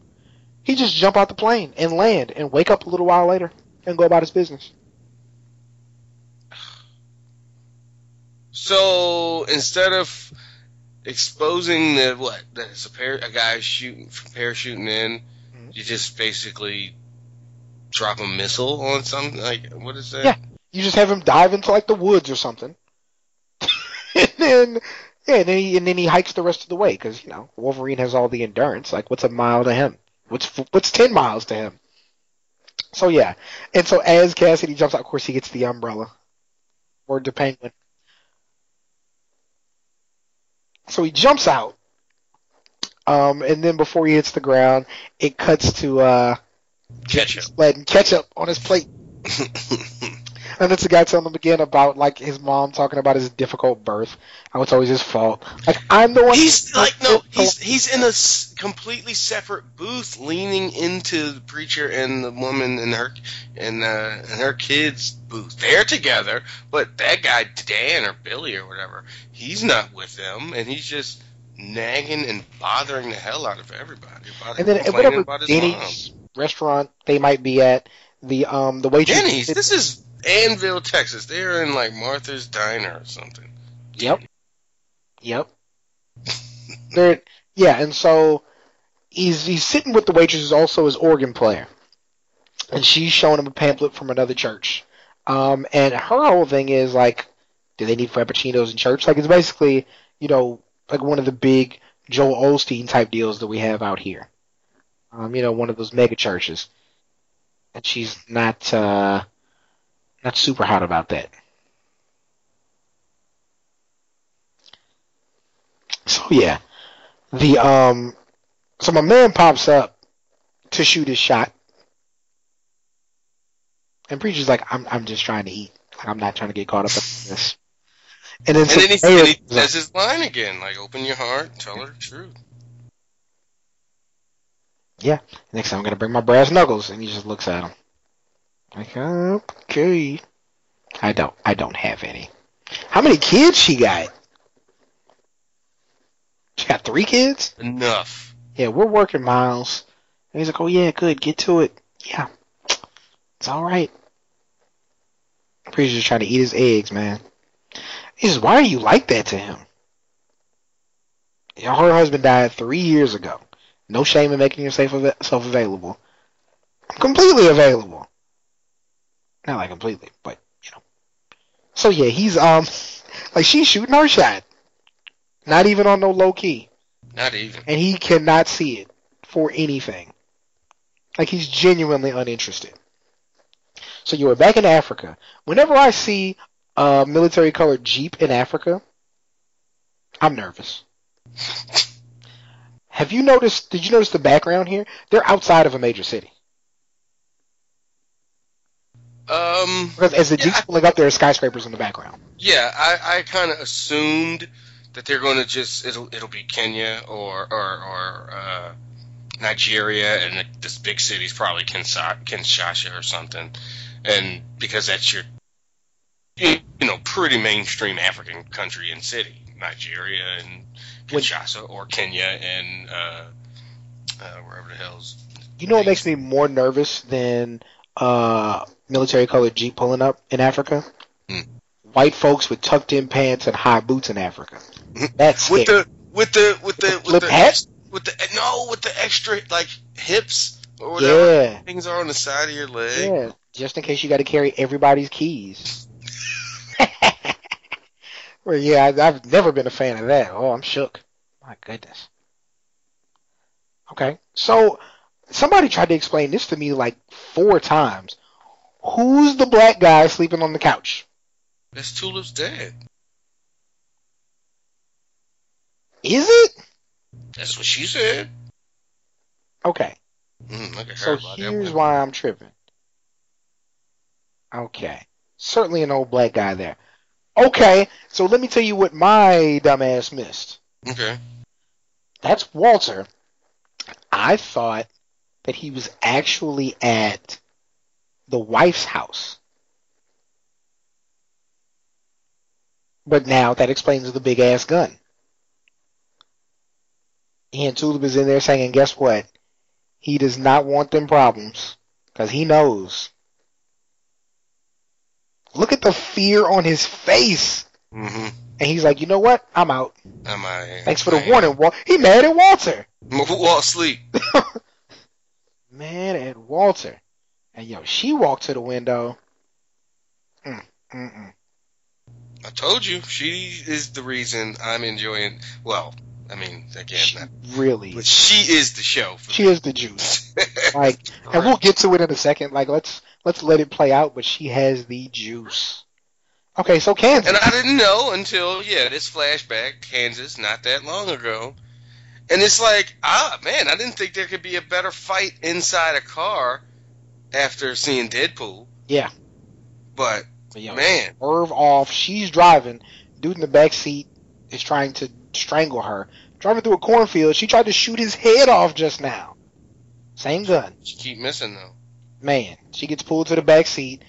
he just jump out the plane and land and wake up a little while later and go about his business. So instead of exposing the what that it's a pair a guy shooting parachuting in, Mhm. you just basically drop a missile on something like what is that? Yeah. You just have him dive into like the woods or something, and then yeah, and then he and then he hikes the rest of the way because you know Wolverine has all the endurance. Like, what's a mile to him? What's what's ten miles to him? So yeah, and so as Cassidy jumps out, of course he gets the umbrella, or the penguin. So he jumps out, um, and then before he hits the ground, it cuts to uh, Ketchup. letting ketchup on his plate. And it's the guy telling him again about like his mom talking about his difficult birth, how it's always his fault. Like I'm the one. He's like no, he's he's in a completely separate booth, leaning into the preacher and the woman and her and uh, and her kids' booth. They're together, but that guy Dan or Billy or whatever, he's not with them, and he's just nagging and bothering the hell out of everybody. And then at whatever his mom. Denny's restaurant they might be at, the um the waitress. Denny's. This is Annville, Texas. They're in like Martha's Diner or something. Yep. Yep. They're yeah, and so he's he's sitting with the waitress who's also his organ player, and she's showing him a pamphlet from another church. Um, and her whole thing is like, do they need frappuccinos in church? Like it's basically you know like one of the big Joel Osteen type deals that we have out here. Um, you know, one of those mega churches, and she's not uh not super hot about that. So yeah, the um, so my man pops up to shoot his shot, and preacher's like, "I'm I'm just trying to eat. Like, I'm not trying to get caught up in this." And then, And so then he, and he says his line again, like "Open your heart, tell her the truth." Yeah. Next time I'm gonna bring my brass knuckles, and he just looks at him "Okay." I don't I don't have any. How many kids she got? She got three kids. Enough. Yeah, we're working, Miles. And he's like, oh, yeah, good. Get to it. Yeah. It's all right. Preacher's trying to eat his eggs, man. He says, why are you like that to him? Her husband died three years ago. No shame in making yourself self available. I'm completely available. Not like completely, but, you know. So, yeah, he's, um, like, she's shooting her shot. Not even on no low key Not even. and he cannot see it for anything. Like he's genuinely uninterested. So you were back in Africa. Whenever I see a military colored Jeep in Africa, I'm nervous. Have you noticed? Did you notice the background here? They're outside of a major city. Um, Because as the Yeah, jeep's pulling up, there are skyscrapers in the background. yeah, I, I kind of assumed that they're going to just it'll it'll be Kenya or or or uh, Nigeria, and the, this big city's probably Kinshasa or something, and because that's your you know pretty mainstream African country and city, Nigeria and When- Kinshasa or Kenya and uh, uh, wherever the hell's You know what makes me more nervous than uh, military colored jeep pulling up in Africa? Hmm. White folks with tucked in pants and high boots in Africa. That's with scary. the with the with the the with the hat? with the no with the extra like hips or whatever yeah, things are on the side of your leg. yeah. Just in case you got to carry everybody's keys. well, yeah, I, I've never been a fan of that. Oh, I'm shook. My goodness. Okay, so somebody tried to explain this to me like four times. Who's the black guy sleeping on the couch? That's Tulip's dad. Is it? That's what she said. Okay. Mm, look at her So here's why I'm tripping. Okay. Certainly an old black guy there. Okay, so let me tell you what my dumbass missed. Okay. That's Walter. I thought that he was actually at the wife's house. But now that explains the big ass gun. And Tulip is in there saying, guess what? He does not want them problems. Because he knows. Look at the fear on his face. Mm-hmm. And he's like, you know what? I'm out. Am? Thanks for the warning, Walt. He mad at Walter. Walt sleep. Mad at Walter. And yo, she walked to the window. Mm, mm, mm. I told you she is the reason I'm enjoying. Well, I mean, again, She not, really, but she is the show. For she me. is the juice. Like, and we'll get to it in a second. Like, let's let's let it play out. But she has the juice. Okay, so Kansas. And I didn't know until yeah, this flashback, Kansas, not that long ago. And it's like, ah man, I didn't think there could be a better fight inside a car after seeing Deadpool. Yeah. But But, yo, man, swerve off. She's driving. Dude in the back seat is trying to strangle her. Driving through a cornfield. She tried to shoot his head off just now. Same gun. she keep missing though. Man, she gets pulled to the back seat.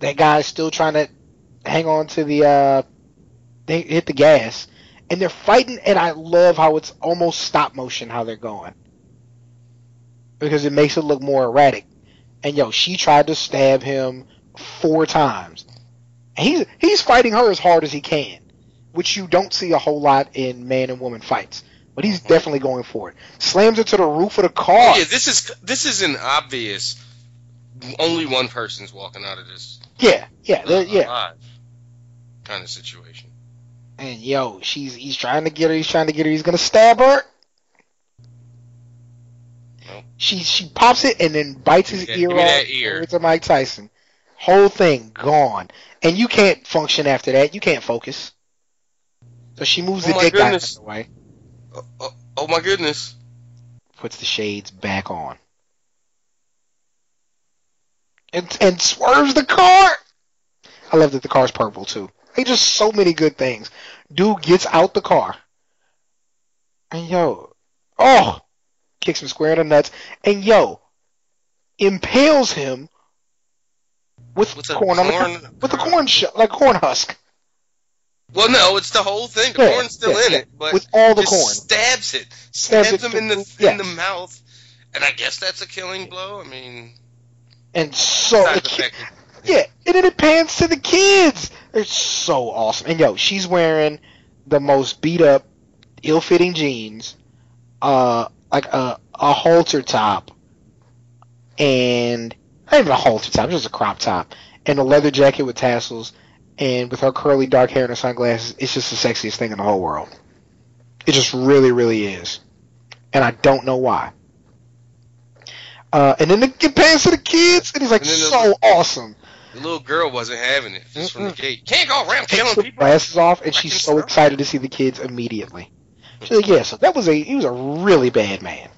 That guy's still trying to hang on to the uh they hit the gas. And they're fighting and I love how it's almost stop motion how they're going. Because it makes it look more erratic. And yo, she tried to stab him four times. And he's he's fighting her as hard as he can. Which you don't see a whole lot in man and woman fights. But he's definitely going for it. Slams her to the roof of the car. Yeah, this is this is an obvious. Only one person's walking out of this. yeah, yeah, uh, yeah. kind of situation. And yo, she's he's trying to get her. He's trying to get her. He's gonna stab her. She she pops it and then bites his Yeah, ear off. that ear. It's a Mike Tyson. Whole thing gone, and you can't function after that. You can't focus. So she moves Oh the dick back goodness. away, Oh, oh, oh my goodness! puts the shades back on, and and swerves the car. I love that the car's purple too. They just so many good things. Dude gets out the car. And yo, oh, kicks him square in the nuts. And yo, impales him with, With a corn, on the corn- with a corn sh- like corn husk Well, no, it's the whole thing. The Yeah, corn's still yeah, in yeah. it, but with all the just corn. stabs it, Stabs stabs, it him in the in the mouth, and I guess that's a killing blow. I mean, And so besides the the ki- yeah, and then it pans to the kids. They're so awesome. And yo, she's wearing the most beat up, ill fitting jeans, uh, like a a halter top, and not even a halter top, just a crop top, and a leather jacket with tassels, and with her curly dark hair and her sunglasses, it's just the sexiest thing in the whole world. It just really, really is, and I don't know why. Uh, and then it pans to the kids, and he's like, And then the- so awesome. the little girl wasn't having it just from the gate. Can't go around killing the people. glasses off, and she's so excited to see the kids immediately. Like, yeah. So that was a he was a really bad man.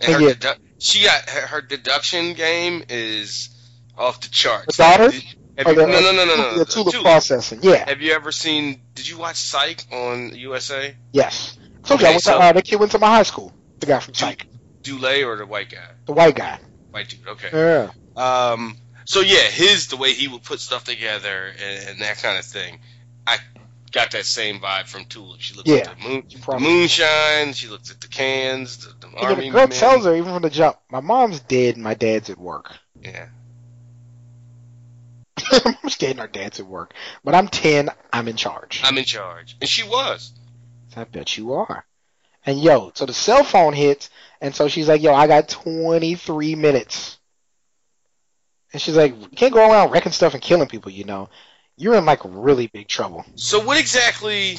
And her Yeah. dedu- she got her, her deduction game is off the charts. The daughter? Have you- the- no, no, no, no, no. The tulip Tulip. processing. Yeah. Have you ever seen? Did you watch Psych on USA? Yes. So okay, went so- to, uh, the kid went to my high school. The guy from Psych, Dulé or the white guy? the white guy. White dude. Okay. Yeah. Um. So yeah, his the way he would put stuff together and, and that kind of thing. Got that same vibe from Tulip. She looks Yeah. at the, moon, the moonshine. She looks at the cans. The, the army the girl men. tells her even from the jump, my mom's dead, my dad's at work. Yeah. mom's dead and our dad's at work. But I'm ten, I'm in charge. I'm in charge, and she was. I bet you are. And yo, so the cell phone hits, and so she's like, yo, I got 23 minutes. And she's like, you can't go around wrecking stuff and killing people, you know. You're in like really big trouble. So what exactly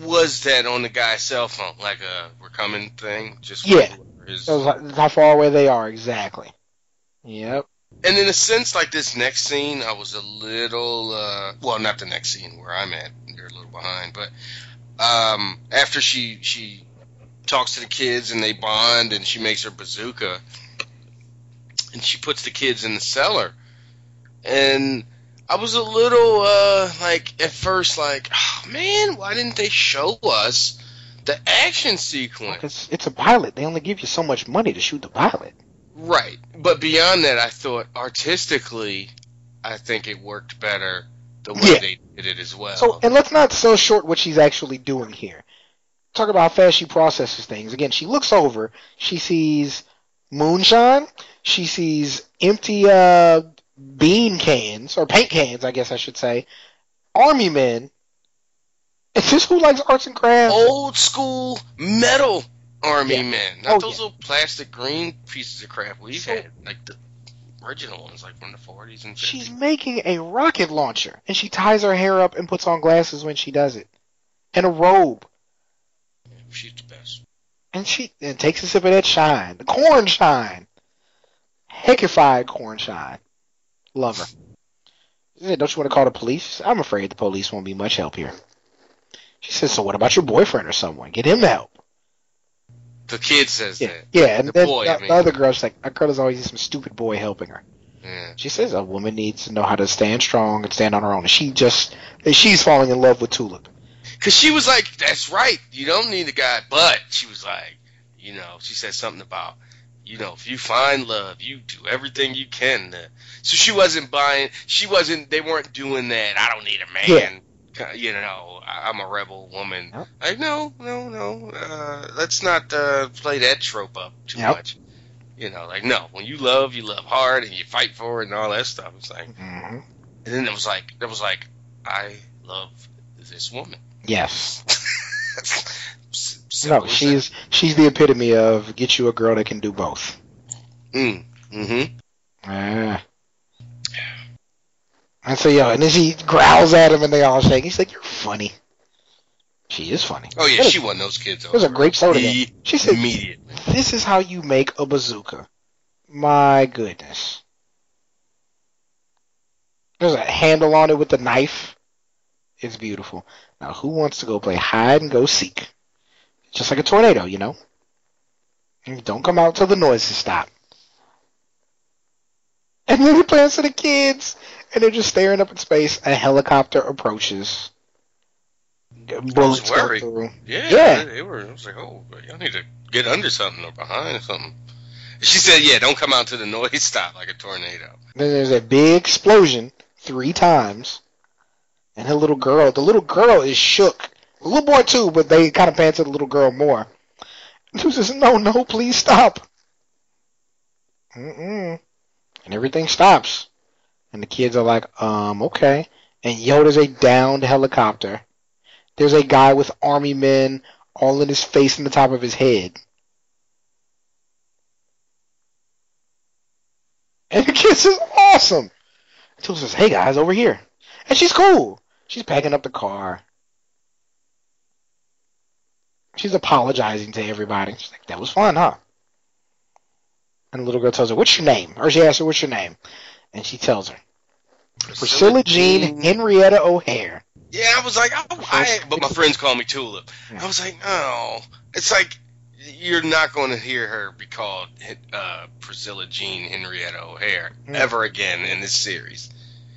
was that on the guy's cell phone? Like a we're coming thing? Just Yeah. his- So it's like, how far away they are, exactly. Yep. And in a sense, like this next scene, I was a little, uh, well, not the next scene where I'm at. You're a little behind, but um, after she she talks to the kids and they bond, and she makes her bazooka, and she puts the kids in the cellar, and I was a little uh, like at first like, oh, man, why didn't they show us the action sequence? Because it's a pilot. They only give you so much money to shoot the pilot. Right. But beyond that, I thought artistically, I think it worked better the way Yeah. they did it as well. So, and let's not sell short what she's actually doing here. Talk about how fast she processes things. Again, she looks over, she sees moonshine, she sees empty uh, bean cans, or paint cans, I guess I should say, army men. Is this who likes arts and crafts? Old school metal army Yeah. men, not Oh, those yeah. little plastic green pieces of crap we've So- had, like the original ones, like from the 40s and 50s. She's making a rocket launcher, and she ties her hair up and puts on glasses when she does it, and a robe. She's the best. And she and takes a sip of that shine, the corn shine, heckified corn shine. Love her. She said, "Don't you want to call the police?" I'm afraid the police won't be much help here. She says, "So what about your boyfriend or someone? Get him help." The kid says Yeah, that. yeah. And The then boy, the, I mean. the other girl's like, "Our girl is always some stupid boy helping her." Yeah. She says, "A woman needs to know how to stand strong and stand on her own." And she just, and she's falling in love with Tulip. Cause she was like, "That's right. You don't need a guy." But she was like, you know, she said something about, you know, if you find love, you do everything you can. To, so she wasn't buying. She wasn't. They weren't doing that. I don't need a man. ki- You know, I'm a rebel woman. Yep. Like, no, no, no. Uh, let's not uh, play that trope up too Yep. much. You know, like no. When you love, you love hard, and you fight for it, and all that stuff. It's like, hmm and then it was like, it was like, I love this woman. Yes. No, she's she's the epitome of get you a girl that can do both. Mm. Mm-hmm. Ah. And so, yo, and then she growls at him, and they all shake. He's like, "You're funny." She is funny. Oh yeah, she won those kids. There's a great soda. Immediately. She said, Immediately. "This is how you make a bazooka." My goodness. There's a handle on it with a knife. It's beautiful. Now, who wants to go play hide and go seek? Just like a tornado, you know. Don't come out till the noises stop. And then it plans to the kids, and they're just staring up in space. A helicopter approaches. Bullets go through. Yeah, Yeah. They, they were. I was like, oh, y'all need to get under something or behind something. She said, yeah, don't come out to the noise stop like a tornado. Then there's a big explosion three times, and her little girl, the little girl is shook. The little boy too, but they kind of pan to the little girl more. And she says, "No, no, please stop." Mm-mm. And everything stops, and the kids are like, "Um, okay." And Yoda's a downed helicopter. There's a guy with army men all in his face and the top of his head. And the kids says, awesome. Tool says, hey guys, over here. And she's cool. She's packing up the car. She's apologizing to everybody. She's like, that was fun, huh? And the little girl tells her, what's your name? Or she asks her, what's your name? And she tells her, Priscilla Jean Henrietta O'Hare. Yeah, I was like, I, I but my friends call me Tulip. I was like, no, it's like you're not going to hear her be called uh, Priscilla Jean Henrietta O'Hare Mm. ever again in this series,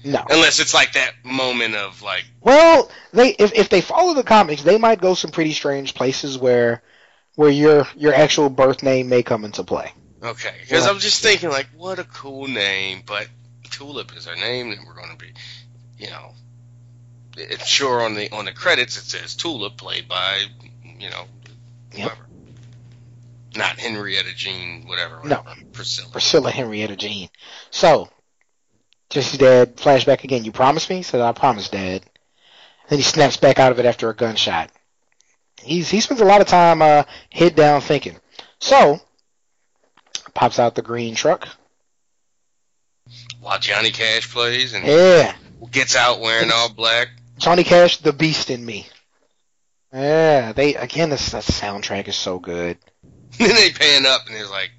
No. unless it's like that moment of like, Well, they if if they follow the comics, they might go some pretty strange places where where your your actual birth name may come into play. okay, because Yeah. I'm just thinking like, what a cool name, but Tulip is her name, and we're going to be, you know, it's sure on the on the credits it says Tulip, played by, you know, Yep. Not Henrietta Jean, whatever. No. whatever. Priscilla. Priscilla Henrietta Jean. So, Jesse's dad flashback again. You promised me? so I promised, Dad. Then he snaps back out of it after a gunshot. He's he spends a lot of time uh, head down thinking. So, pops out the green truck. While Johnny Cash plays and Yeah, gets out wearing all black. Johnny Cash, the Beast in me. Yeah, they again. This that soundtrack is so good. then they pan up and there's like,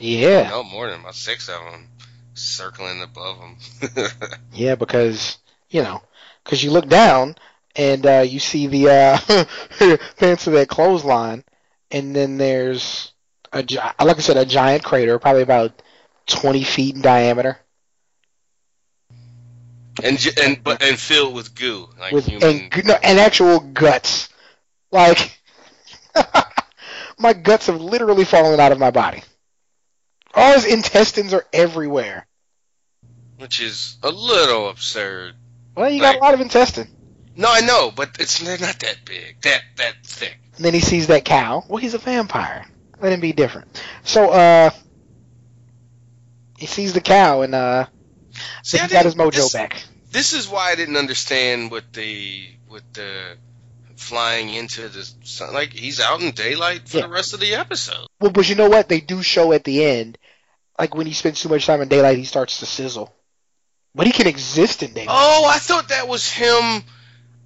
Yeah, no more than about six of them circling above them. yeah, because you know, because you look down and uh, you see the uh, pants of that clothesline, and then there's a gi- like I said, a giant crater, probably about twenty feet in diameter, and and but and filled with goo, like with human. and no, and actual guts. Like my guts have literally fallen out of my body. All his intestines are everywhere. which is a little absurd. Well, you got a lot of intestine. No, I know, but it's they're not that big, that that thick. And then he sees that cow. Well, he's a vampire. Let him be different. So, uh, he sees the cow and uh, See, he got his mojo this, back. This is why I didn't understand with the with the flying into the sun. Like he's out in daylight for Yeah. the rest of the episode. Well, but you know what? They do show at the end, like when he spends too much time in daylight, he starts to sizzle. But he can exist in daylight. Oh, I thought that was him.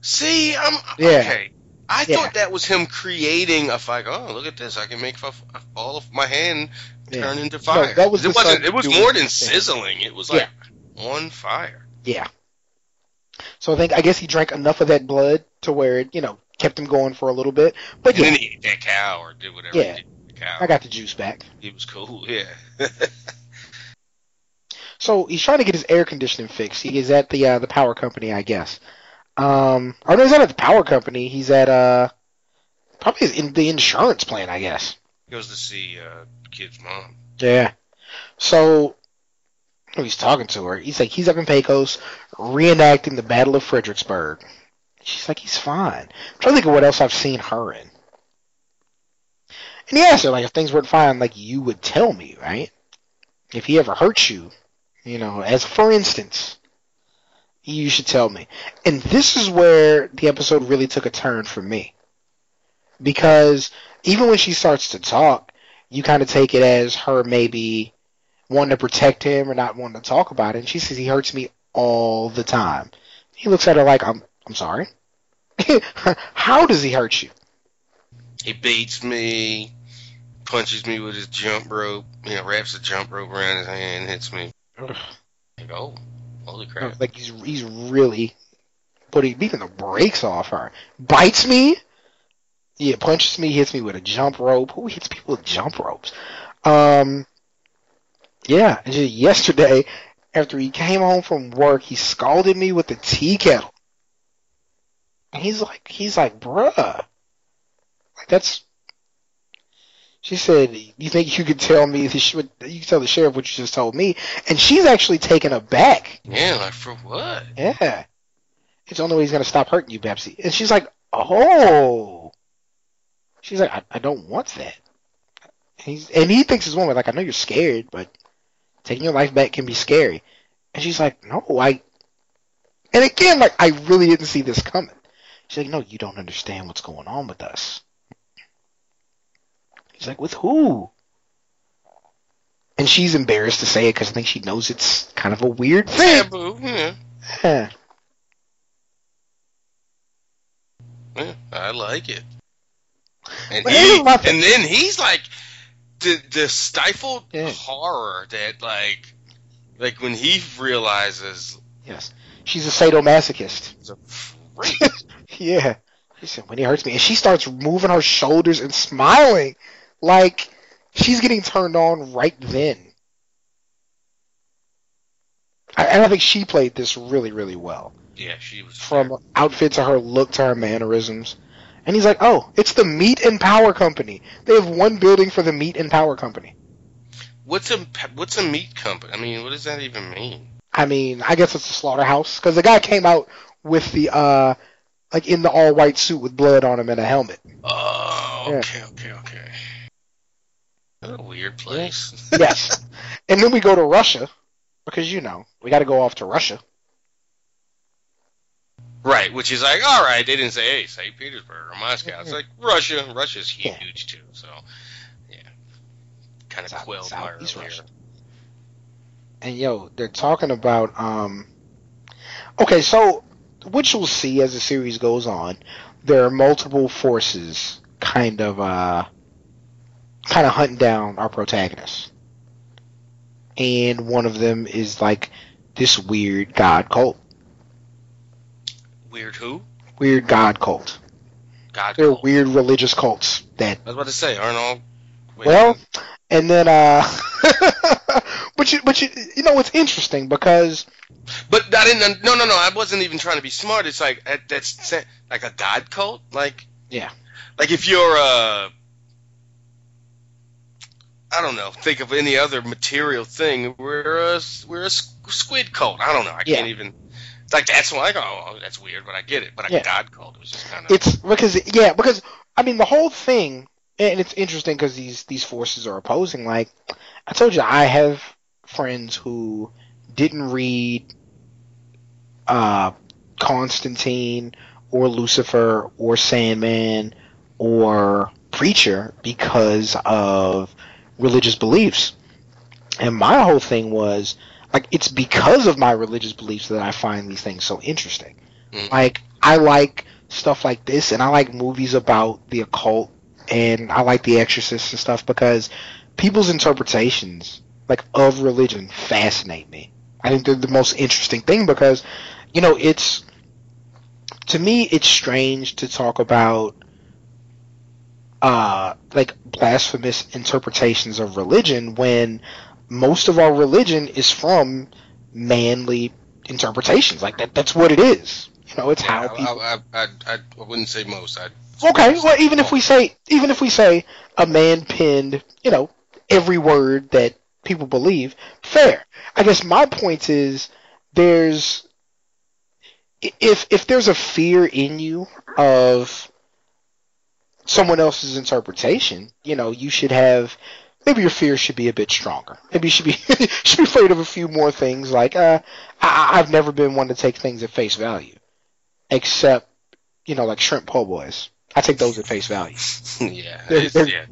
See, I'm Yeah. okay. I Yeah. thought that was him creating a fire. Oh, look at this! I can make f- all of my hand Yeah. turn into fire. that was it wasn't. It was more than sizzling. It was like on fire. Yeah. So I think I guess he drank enough of that blood to where it, you know, kept him going for a little bit. But And yeah, then he ate that cow or did whatever. Yeah. He did cow. I got the juice back. He was cool. Yeah. So he's trying to get his air conditioning fixed. He is at the uh, the power company, I guess. Um, or no, he's not at the power company. He's at uh, probably in the insurance plan, I guess. He Goes to see uh, kid's mom. Yeah. So he's talking to her. He's like, he's up in Pecos reenacting the Battle of Fredericksburg. She's like, he's fine. I'm trying to think of what else I've seen her in. And he asked her, like, if things weren't fine, like, you would tell me, right? If he ever hurts you, you know, as for instance, you should tell me. And this is where the episode really took a turn for me. Because even when she starts to talk, you kind of take it as her maybe wanting to protect him or not wanting to talk about it. And she says he hurts me all the time. He looks at her like, I'm, I'm sorry. How does he hurt you? He beats me, punches me with his jump rope. You know, wraps a jump rope around his hand, hits me. Ugh. Like, oh, holy crap! Like he's he's really putting beating the brakes off her. Bites me. Yeah, punches me, hits me with a jump rope. Who hits people with jump ropes? Um, yeah. and just yesterday, after he came home from work, he scalded me with the tea kettle. And he's like, he's like, bruh, like that's. She said, "You think you could tell me the sh- you can tell the sheriff what you just told me?" And she's actually taken aback. Yeah, like for what? Yeah. It's the only way he's gonna stop hurting you, Betsy. And she's like, Oh She's like, I, I don't want that. And he's and he thinks his woman, like, I know you're scared, but taking your life back can be scary. And she's like, No, I And again, like, I really didn't see this coming. She's like, No, you don't understand what's going on with us. He's like, With who? And she's embarrassed to say it because I think she knows it's kind of a weird thing. Taboo. Yeah. Yeah. yeah, I like it. And he, there's a lot and then he's like the the stifled Yeah. horror that like like when he realizes Yes. she's a sadomasochist. He's a freak. Yeah. She said, when he hurts me. And she starts moving her shoulders and smiling like she's getting turned on right then. I- And I think she played this really, really well. yeah, she was From outfit to her look to her mannerisms. And he's like, oh, it's the Meat and Power Company. They have one building for the Meat and Power Company. What's a what's a meat company? I mean, what does that even mean? I mean, I guess it's a slaughterhouse. Because the guy came out with the, uh, like in the all white suit with blood on him and a helmet. Oh, Yeah. okay, okay, okay. What a weird place. yes. And then we go to Russia because you know we got to go off to Russia. Right, which is like, all right, they didn't say, hey, St. Petersburg or Moscow. It's like Russia. Russia's Yeah. huge too, so yeah, kind of South- quelled my Southeast earlier. Russia. And yo, they're talking about um. Okay, so what you'll see as the series goes on, there are multiple forces kind of uh, kind of hunting down our protagonist, and one of them is like this weird god cult. Weird who? Weird god cult. God. They're cult. weird religious cults that I was about to say, aren't all? wait, Well, and then uh, but you but you you know it's interesting because but I didn't. No, no, no. I wasn't even trying to be smart. It's like that's like a god cult. Like Yeah. Like if you're uh, I don't know. Think of any other material thing. We're a we're a squid cult. I don't know. I Yeah. can't even. Like that's why I go. Oh, that's weird, but I get it. But a Yeah. god cult was just kind of. it's because yeah because I mean the whole thing and it's interesting because these these forces are opposing. Like I told you, I have friends who didn't read uh, Constantine or Lucifer or Sandman or Preacher because of religious beliefs. And my whole thing was like it's because of my religious beliefs that I find these things so interesting. Mhm. Like I like stuff like this and I like movies about the occult and I like The Exorcist and stuff because people's interpretations like of religion fascinate me. I think they're the most interesting thing because you know it's to me it's strange to talk about uh like blasphemous interpretations of religion when most of our religion is from manly interpretations like that that's what it is you know it's how I, people I, I, I, I wouldn't say most. I. Okay, well, even if we say, even if we say a man penned, you know, every word that people believe, fair. I guess my point is, there's, if if there's a fear in you of someone else's interpretation, you know, you should have. Maybe your fear should be a bit stronger. Maybe you should be should be afraid of a few more things. Like, uh, I, I've never been one to take things at face value, except you know, like shrimp po' boys. I take those at face value. yeah, They're- they're yeah.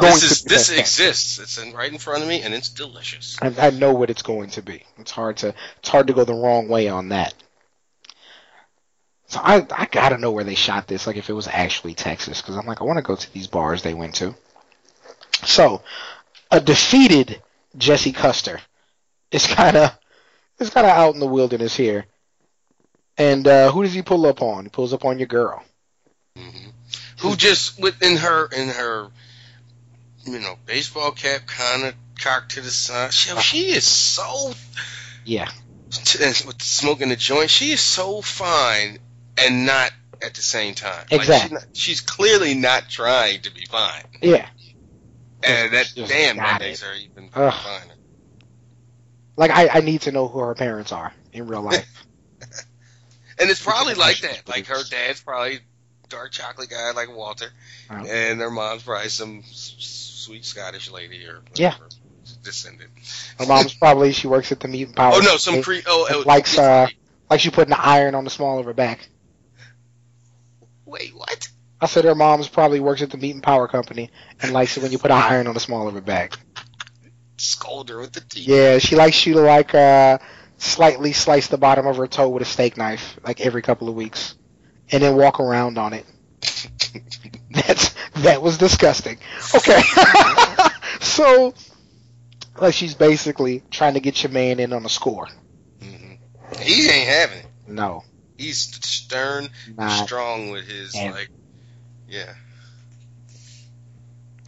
This is this exists. It's in, right in front of me, and it's delicious. I, I know what it's going to be. It's hard to it's hard to go the wrong way on that. So I I gotta know where they shot this. Like if it was actually Texas, because I'm like I want to go to these bars they went to. So a defeated Jesse Custer is kind of is kind of out in the wilderness here. And uh, who does he pull up on? He pulls up on your girl. hmm Who just within her in her, you know, baseball cap kind of cocked to the side. She, she is so Yeah, with smoking the joint. She is so fine and not at the same time. Like, Exactly. she's, not, she's clearly not trying to be fine, yeah. And that damn makes it. even Ugh. finer. Like I, I need to know who her parents are in real life. And it's probably like that. Like her dad's probably dark chocolate guy like Walter, and their mom's probably some sweet Scottish lady or Yeah. whatever, descendant. Her mom's probably she works at the meat and power. Oh no, some cre- oh, oh likes uh like she putting an iron on the small of her back. wait what? I said her mom's probably works at the meat and power company and likes it when you put an iron on the small of her back. Scold her with the teeth. Yeah, she likes you to like uh slightly slice the bottom of her toe with a steak knife like every couple of weeks, and then walk around on it. That's that was disgusting. Okay, so like she's basically trying to get your man in on a score. hmm He ain't having it. No, He's stern, not. strong with his And- like. Yeah.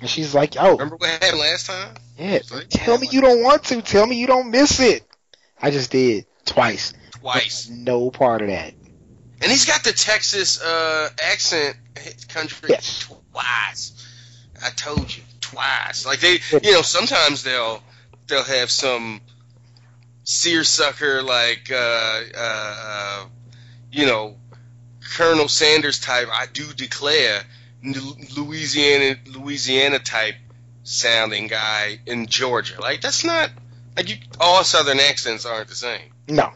And she's like, "Oh, Remember what happened last time? yeah, like, tell me you don't want to. Tell me you don't miss it." I just did twice. Twice. No part of that. And he's got the Texas uh, accent country Yes. twice. I told you twice. Like they, you know, sometimes they'll they'll have some seersucker like uh, uh, uh, you know Colonel Sanders type. I do declare Louisiana Louisiana type sounding guy in Georgia. Like that's not like you, all Southern accents aren't the same. No,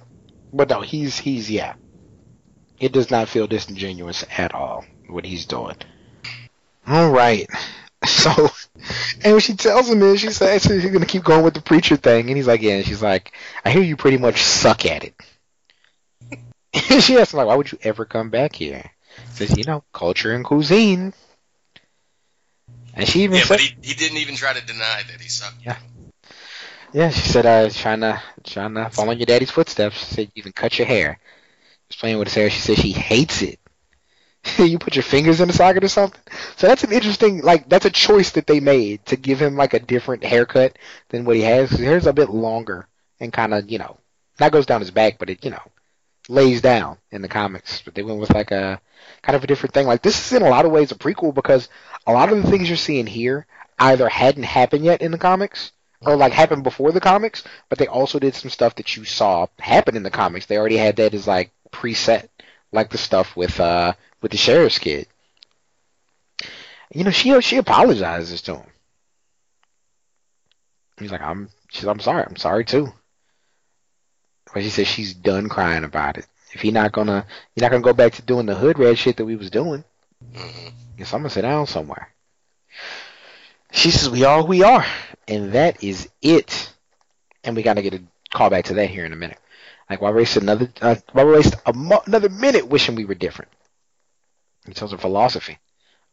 but no, he's he's yeah. It does not feel disingenuous at all what he's doing. All right. So, and what she tells him is, she says she's gonna keep going with the preacher thing, and he's like, yeah. And she's like, I hear you pretty much suck at it. She asked, him like, why would you ever come back here? He says, you know, culture and cuisine. And she even Yeah, said, but he, he didn't even try to deny that he sucked. Yeah. Yeah, she said, uh, trying to, trying to follow in your daddy's footsteps. She said, you even cut your hair. She's playing with his hair. She said she hates it. you put your fingers in the socket or something. So that's an interesting, like, that's a choice that they made to give him, like, a different haircut than what he has. His hair's a bit longer and kind of, you know, not goes down his back, but it, you know, lays down in the comics. But they went with, like, a, kind of a different thing. Like, this is in a lot of ways a prequel because a lot of the things you're seeing here either hadn't happened yet in the comics or like happened before the comics, but they also did some stuff that you saw happen in the comics. They already had that as like preset, like the stuff with uh with the sheriff's kid. You know, she she apologizes to him. He's like, I'm she's I'm sorry, I'm sorry too. But she says she's done crying about it. If you're not gonna you're not gonna go back to doing the hood red shit that we was doing, hmm Guess I'm gonna sit down somewhere. She says we are we are, and that is it. And we gotta get a call back to that here in a minute. Like why waste another uh, why waste a mo- another minute wishing we were different? He tells her philosophy.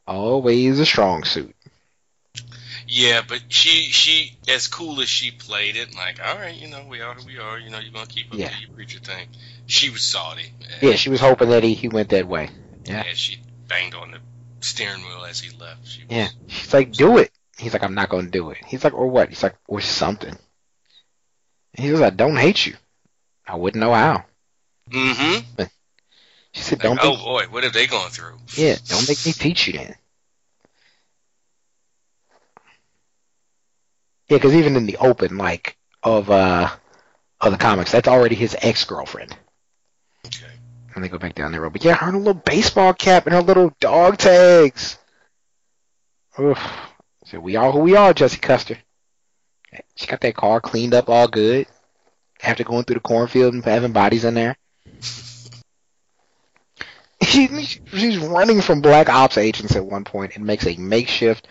Always a strong suit. Yeah, but she she as cool as she played it, like, all right, you know, we are who we are, you know, you're gonna keep up Yeah. your preacher thing. She was salty. Yeah, she was hoping that he, he went that way. Yeah. Yeah, she banged on the steering wheel as he left. She was, Yeah. She's like, do it. He's like, I'm not gonna do it. He's like, or what? He's like, or something. He says, I don't hate you. I wouldn't know how. Mm-hmm. She said, don't oh make, boy, what have they gone through? yeah, don't make me teach you then. Yeah, because even in the open, like of uh of the comics, that's already his ex girlfriend. Okay. And they go back down the road. But yeah, her little baseball cap and her little dog tags. Oof. So we are who we are, Jesse Custer. She got that car cleaned up all good. After going through the cornfield and having bodies in there. She, she's running from black ops agents at one point and makes a makeshift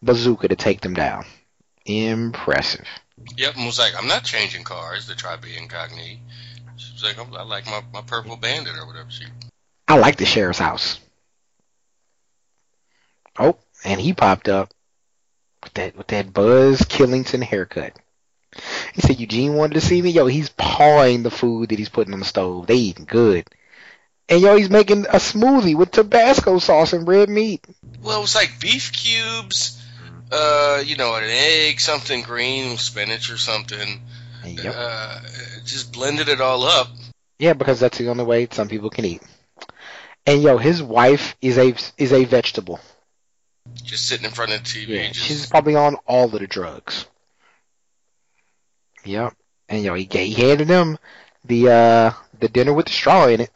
bazooka to take them down. Impressive. Yep, and was like, I'm not changing cars to try to be incognito. She was like, oh, I like my, my purple bandit or whatever. She I like the sheriff's house. Oh, and he popped up with that with that Buzz Killington haircut. He said Eugene wanted to see me. Yo, he's pawing the food that he's putting on the stove. They eating good. And yo, he's making a smoothie with Tabasco sauce and red meat. Well, it was like beef cubes, uh, you know, an egg, something green, spinach or something. Yep. Uh, just blended it all up. Yeah, because that's the only way some people can eat. And yo, his wife is a is a vegetable. Just sitting in front of the TV. Yeah, just, she's probably on all of the drugs. Yep. And yo, he, he handed them the uh the dinner with the straw in it.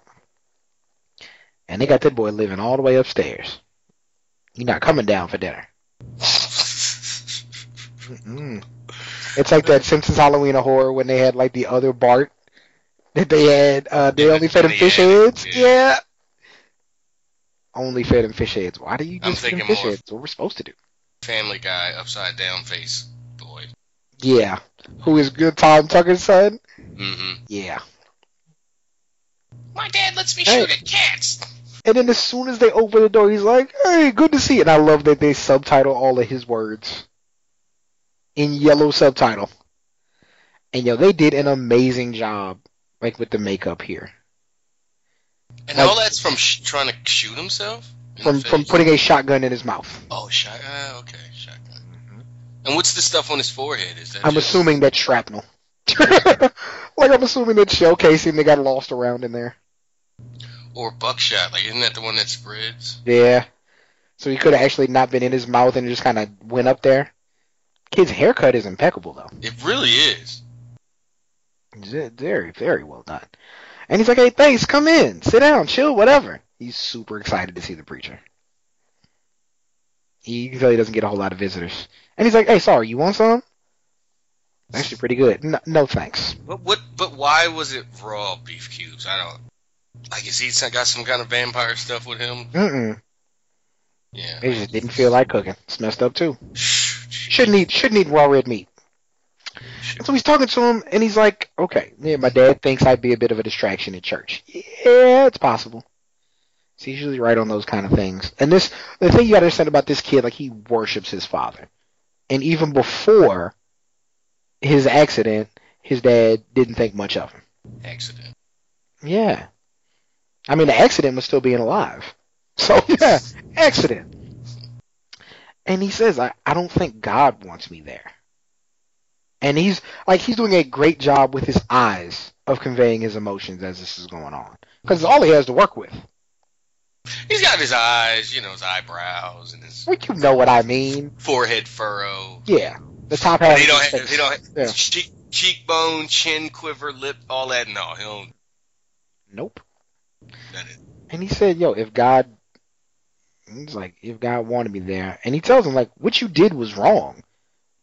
And they got that boy living all the way upstairs. You're not coming down for dinner. Mm-mm. It's like that Simpsons Halloween of Horror when they had like the other Bart that they had. Uh, they Yeah, only fed him fish attic, heads. yeah. Yeah. Only fed him fish heads. Why do you I'm just feed him fish more- heads? That's what we're supposed to do. Family Guy upside down face boy. Yeah. Who is good Tom Tucker's son? Mm-hmm. Yeah. My dad lets me Hey. shoot at cats. And then as soon as they open the door, he's like, "Hey, good to see you." And I love that they subtitle all of his words in yellow subtitle. And yo, they did an amazing job, like with the makeup here. And Like- all that's from sh- trying to shoot himself. from from putting a shotgun in his mouth. Oh, shot. Uh, okay, shotgun. And what's the stuff on his forehead? Is that? I'm just- assuming that's shrapnel. like I'm assuming that shell casing they got lost around in there. or buckshot. Like, isn't that the one that spreads? Yeah. So he could have actually not been in his mouth and just kind of went up there. Kid's haircut is impeccable though. It really is. It's Very, very well done. And he's like, "Hey, thanks. Come in, sit down, chill, whatever." He's super excited to see the preacher. He you can tell he doesn't get a whole lot of visitors. And he's like, "Hey, sorry, you want some?" Actually, pretty good. No, no thanks. But what? But why was it raw beef cubes? I don't. Like, is he got some kind of vampire stuff with him? Mm-mm. Yeah. He just didn't feel like cooking. It's messed up too. Shouldn't eat. Shouldn't eat raw red meat. And so he's talking to him, and he's like, "Okay, yeah, my dad thinks I'd be a bit of a distraction at church. Yeah, it's possible. He's usually right on those kind of things. And this, the thing you got to understand about this kid, like he worships his father, and even before his accident, his dad didn't think much of him. Accident. Yeah, I mean, the accident was still being alive. So yeah, accident. And he says, I, I don't think God wants me there. And he's like he's doing a great job with his eyes of conveying his emotions as this is going on. Because all he has to work with. He's got his eyes, you know, his eyebrows and his Well, you know what I mean. forehead furrow. Yeah. The top half he don't have, he don't have Yeah. cheek, cheekbone, chin, quiver, lip, all that. No, he don't. Nope. And he said, Yo, if God he's like, if God wanted me there and he tells him like what you did was wrong.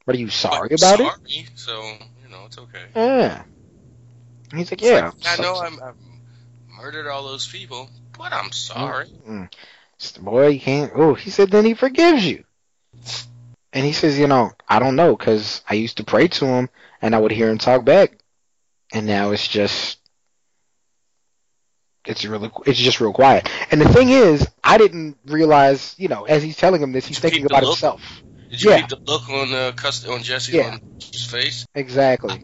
But are you sorry But about it? sorry, So you know, it's okay. Yeah. And he's like, It's Yeah. like, I so- know I'm, I've murdered all those people, but I'm sorry. Mm. Boy, you can't. Oh, he said then he forgives you. And he says, you know, I don't know, because I used to pray to him and I would hear him talk back, and now it's just, it's really, it's just real quiet. And the thing is, I didn't realize, you know, as he's telling him this, he's thinking about look? himself. Did you Yeah. the look on uh, cust- on Jesse's Yeah. on his face? Exactly.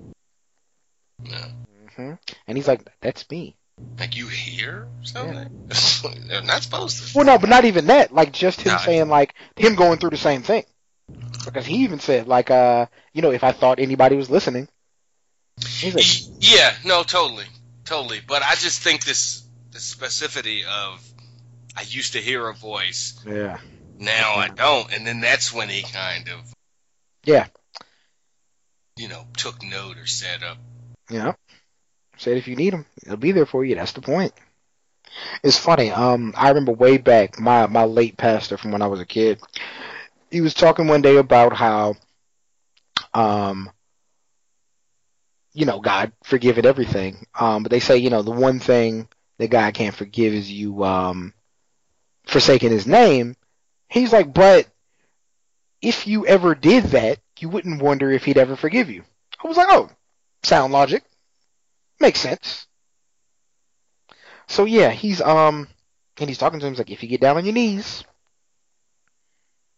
Yeah. hmm And he's like, that's me. Like you hear something? They're not supposed to. Well, no, but not even that. Like just him Nah. saying, like him going through the same thing. Because he even said, like, uh, you know, if I thought anybody was listening, like, Yeah, no, totally, totally. But I just think this the specificity of I used to hear a voice, yeah. now I don't, and then that's when he kind of Yeah. you know took note or set up. Yeah. Said if you need him, he'll be there for you. That's the point. It's funny. Um, I remember way back, my my late pastor from when I was a kid. He was talking one day about how, um, you know, God forgiving everything. Um, but they say, you know, the one thing that God can't forgive is you um forsaking His name. He's like, but if you ever did that, you wouldn't wonder if He'd ever forgive you. I was like, oh, sound logic. Makes sense. So yeah, he's um and he's talking to him he's like if you get down on your knees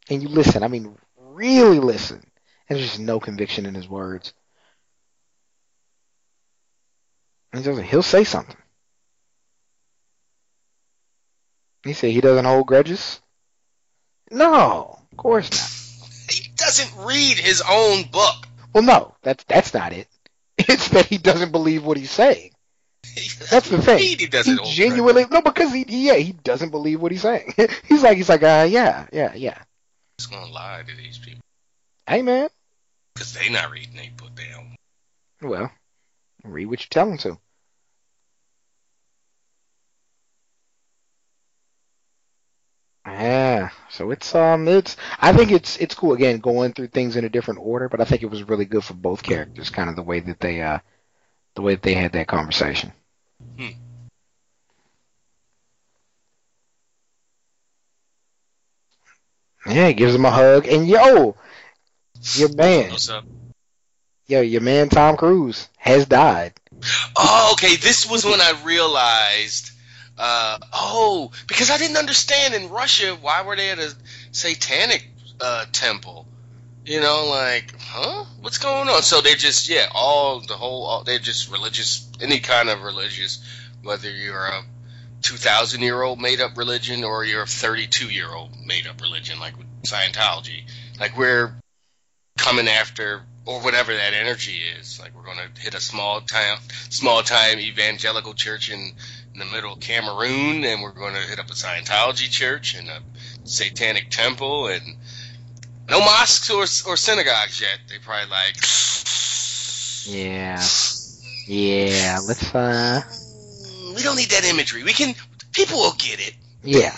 and you listen, I mean really listen. And there's just no conviction in his words. And he doesn't he'll say something. He said he doesn't hold grudges? No, of course not. He doesn't read his own book. Well no, that's that's not it. It's that he doesn't believe what he's saying. That's the thing. He, doesn't He genuinely no, because he yeah he doesn't believe what he's saying. he's like he's like uh yeah yeah yeah. He's gonna lie to these people Hey man, because they not reading their book. They don't. well, read what you tell him to. Yeah, so it's um it's I think it's it's cool again going through things in a different order, but I think it was really good for both characters, kind of the way that they uh the way that they had that conversation. Hmm. Yeah, he gives him a hug, and yo, your man, What's up? yo, your man Tom Cruise has died. Oh, okay. This was when I realized. Uh, oh, because I didn't understand in Russia why were they at a satanic uh, temple? You know, like, huh? What's going on? So they're just, yeah, all the whole, all, they're just religious, any kind of religious, whether you're a 2,000 year old made up religion or you're a 32 year old made up religion, like Scientology. Like we're coming after or whatever that energy is. Like we're going to hit a small town, small time evangelical church in, in the middle of Cameroon, and we're going to hit up a Scientology church and a satanic temple, and no mosques or or synagogues yet. They probably like. Yeah. Yeah. Let's uh. We don't need that imagery. We can. People will get it. Yeah.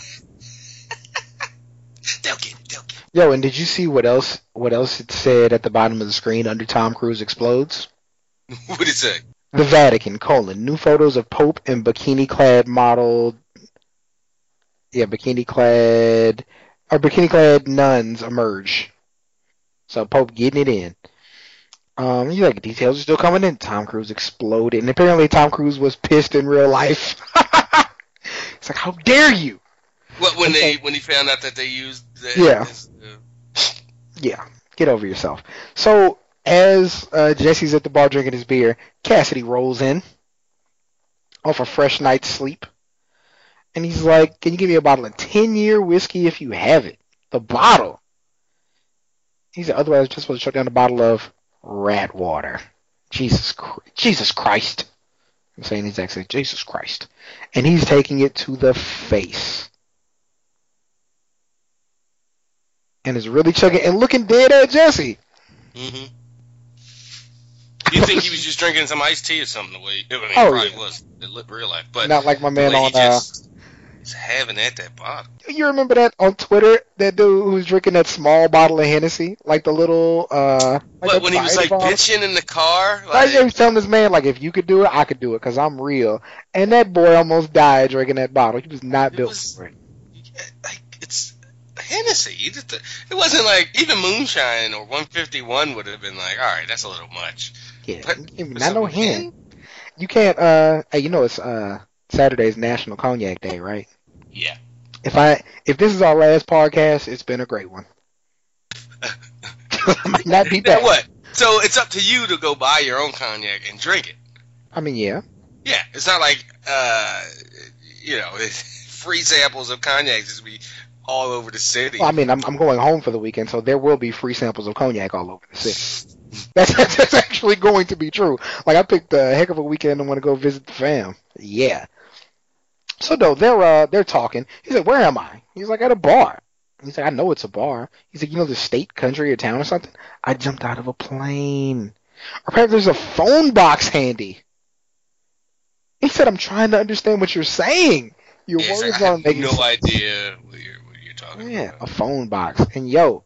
They'll get it. They'll get it. Yo, and did you see what else? What else it said at the bottom of the screen under Tom Cruise explodes? What did it say? The Vatican, colon, new photos of Pope and bikini-clad model, yeah, bikini-clad, or bikini-clad nuns emerge. So Pope getting it in. Um, you like details are still coming in. Tom Cruise exploded, and apparently Tom Cruise was pissed in real life. it's like, how dare you? What when they when he found out that they used the, Yeah. his, uh, Yeah, get over yourself. So as uh, Jesse's at the bar drinking his beer, Cassidy rolls in off a fresh night's sleep, and he's like, "Can you give me a bottle of ten-year whiskey if you have it? The bottle." He said, "Otherwise, just supposed to shut down a bottle of rat water." Jesus, Jesus Christ! I'm saying his accent, Jesus Christ, and he's taking it to the face. And is really chugging and looking dead at Jesse. hmm You think he was just drinking some iced tea or something? The way I mean, Oh, he probably yeah. was in li- real life, but Not like my man on. Uh, just is having at that bottle. you remember that on Twitter? That dude who was drinking that small bottle of Hennessy, like the little. uh like But when he was like bottle? bitching in the car, Like, like he was telling this man, like, if you could do it, I could do it, cause I'm real. And that boy almost died drinking that bottle. He was not It built was- for it. like it's Hennessy. You just- It wasn't like even moonshine or 151 would have been like, all right, that's a little much. Yeah, But- you can't- but not no hen? You can't. uh Hey, you know it's uh Saturday's National Cognac Day, right? Yeah. If I if this is our last podcast, it's been a great one. I might not be Now back. what? So it's up to you to go buy your own cognac and drink it. I mean, yeah. Yeah, it's not like uh, you know, free samples of cognacs is be all over the city. Well, I mean, I'm, I'm going home for the weekend, so there will be free samples of cognac all over the city. That's, that's actually going to be true. Like, I picked a heck of a weekend and want to go visit the fam. Yeah. So no, they're uh they're talking. He's like, "Where am I?" He's like, "At a bar." He's like, "I know it's a bar." He's like, "You know the state, country, or town or something?" I jumped out of a plane. Perhaps there's a phone box handy. He said, "I'm trying to understand what you're saying. Your Yeah, words like, aren't making no sense." idea what you're, what you're talking Yeah, about. a phone box. And yo,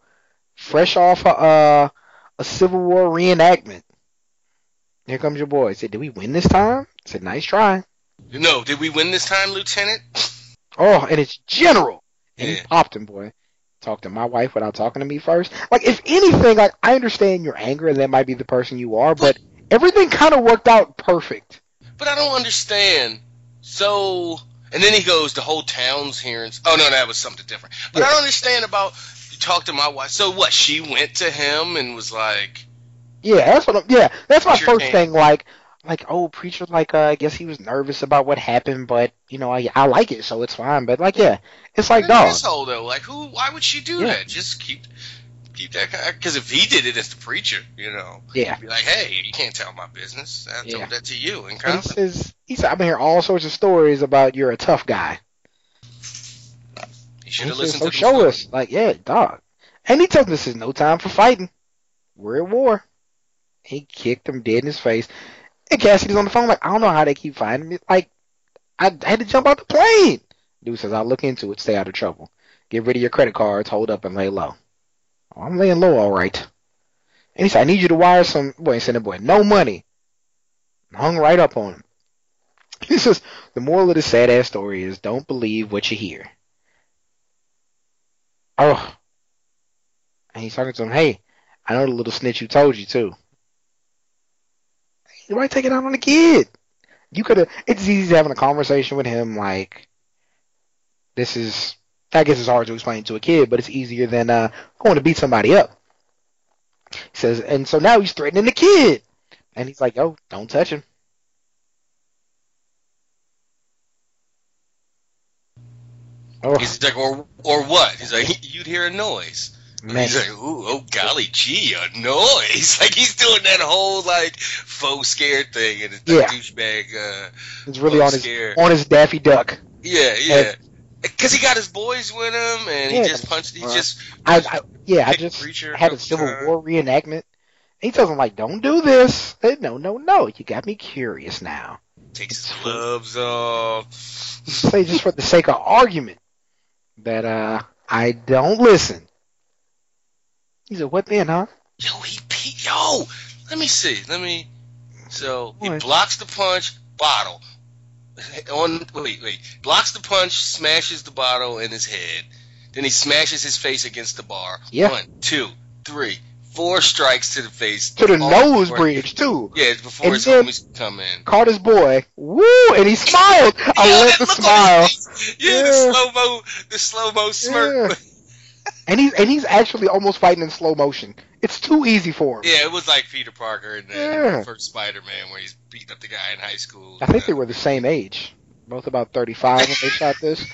fresh off a uh, a Civil War reenactment. Here comes your boy. Said, "Did we win this time?" Said, "Nice try." No, did we win this time, Lieutenant? Oh, and it's General. And he popped him, boy. Talked to my wife without talking to me first. Like, if anything, like I understand your anger, and that might be the person you are, but everything kind of worked out perfect. But I don't understand. So, and then he goes, the whole town's hearing. Oh no, that was something different. But Yeah. I don't understand about. Talked to my wife. So what? She went to him and was like, Yeah, that's what. I'm, yeah, that's my first came. thing. Like, like oh, preacher. Like, uh, I guess he was nervous about what happened, but you know, I I like it, so it's fine. But like, yeah, it's like, dog. asshole though. Like, who? Why would she do Yeah. that? Just keep, keep that. Because if he did it as the preacher, you know, Yeah. be like, hey, you can't tell my business. I Yeah. told that to you in And he says, he said, I've been hearing all sorts of stories about you're a tough guy. Should have listened so to show us. Like, yeah, dog. And he tells him this is no time for fighting. We're at war. He kicked him dead in his face. And Cassidy's on the phone like, I don't know how they keep finding me. Like, I had to jump out the plane. Dude says, I'll look into it. Stay out of trouble. Get rid of your credit cards. Hold up and lay low. Oh, I'm laying low, all right. And he said, I need you to wire some. Boy, he said, boy, no money. Hung right up on him. He says, the moral of this sad ass story is don't believe what you hear. Oh. And he's talking to him, hey, I know the little snitch who told you too. You might take it out on the kid. You could have, it's easy having a conversation with him like, this is, I guess it's hard to explain to a kid, but it's easier than uh, going to beat somebody up. He says, and so now he's threatening the kid. And he's like, yo, don't touch him. Oh, He's like, or or what? He's like, you'd hear a noise. man. He's like, ooh, oh golly gee, a noise. Like he's doing that whole like faux scared thing and it's Yeah. douchebag. Uh, He's really on his on his Daffy Duck. Yeah, yeah. Because he got his boys with him, and he just punched. He Right. just I, I yeah, I just had a Civil times. War reenactment. He tells him like, "Don't do this." Hey, no, no, no. You got me curious now. takes his gloves off. Say just for the sake of argument that uh I don't listen. He said, "What then, huh?" Yo, he pe- yo. Let me see. Let me. So he blocks the punch. Bottle. On wait wait. Blocks the punch. Smashes the bottle in his head. Then he smashes his face against the bar. Yeah. One, two, three, four strikes to the face. To the nose before- bridge too. Yeah, it's before And his homies come in. Caught his boy. Woo! And he smiled. I Yo, love the smile. face. Yeah, the slow mo, the slow mo smirk. And he's and he's actually almost fighting in slow motion. It's too easy for him. Yeah, it was like Peter Parker in the, Yeah. first Spider-Man where he's beating up the guy in high school. I think they were the same age, both about 35 when they shot this.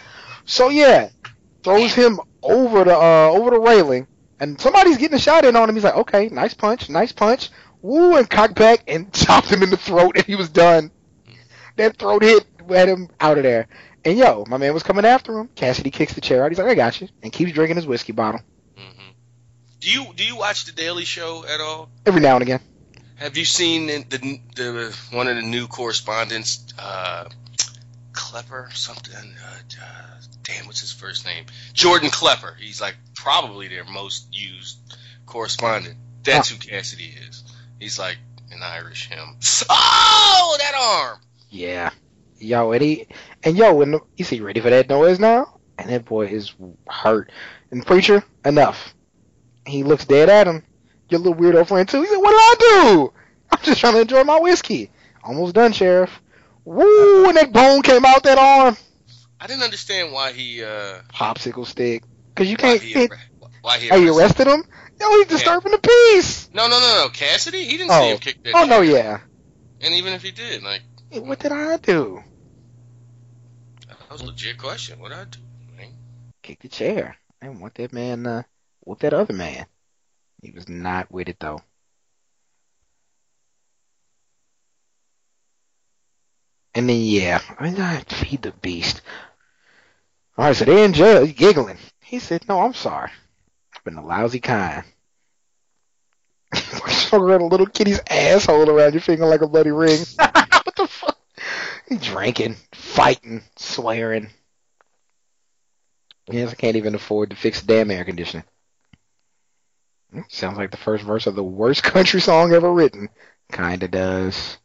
So yeah, throws him over the uh, over the railing, and somebody's getting a shot in on him. He's like, okay, nice punch, nice punch, woo, and cocked back and chopped him in the throat, and he was done. That throat hit had him out of there. And yo, my man was coming after him. Cassidy kicks the chair out. He's like, I got you, and keeps drinking his whiskey bottle hmm Do you do you watch the Daily Show at all? every now and again. Have you seen the the, the one of the new correspondents, uh, Klepper something? Uh, uh, damn, what's his first name? Jordan Klepper. He's like probably their most used correspondent. That's who Cassidy is. He's like an Irish him. Oh, that arm! Yeah. Yo, and he and yo, and you see ready for that noise now? And that boy is hurt. And preacher, enough. He looks dead at him. Your little weirdo friend too. He said, What did I do? I'm just trying to enjoy my whiskey. Almost done, Sheriff. Woo, and that bone came out that arm. I didn't understand why he uh Popsicle stick. Cause you why can't he, why he arrested- arrested him? No, he's disturbing the peace. No, no, no, no. Cassidy, he didn't Oh. see him kick that. Oh no, yeah. And even if he did, like Hey, What did I do? that was a legit question. What did I do? Man? Kick the chair. I didn't want that man uh with that other man. He was not with it though. And then yeah, I mean, I feed the beast. So they're in jail. Giggling. He said, "No, I'm sorry. I've been a lousy kind." Around a little kitty's asshole around your finger like a bloody ring. what the fuck? He drinking, fighting, swearing. Yes, I can't even afford to fix the damn air conditioning. Sounds like the first verse of the worst country song ever written. Kinda does.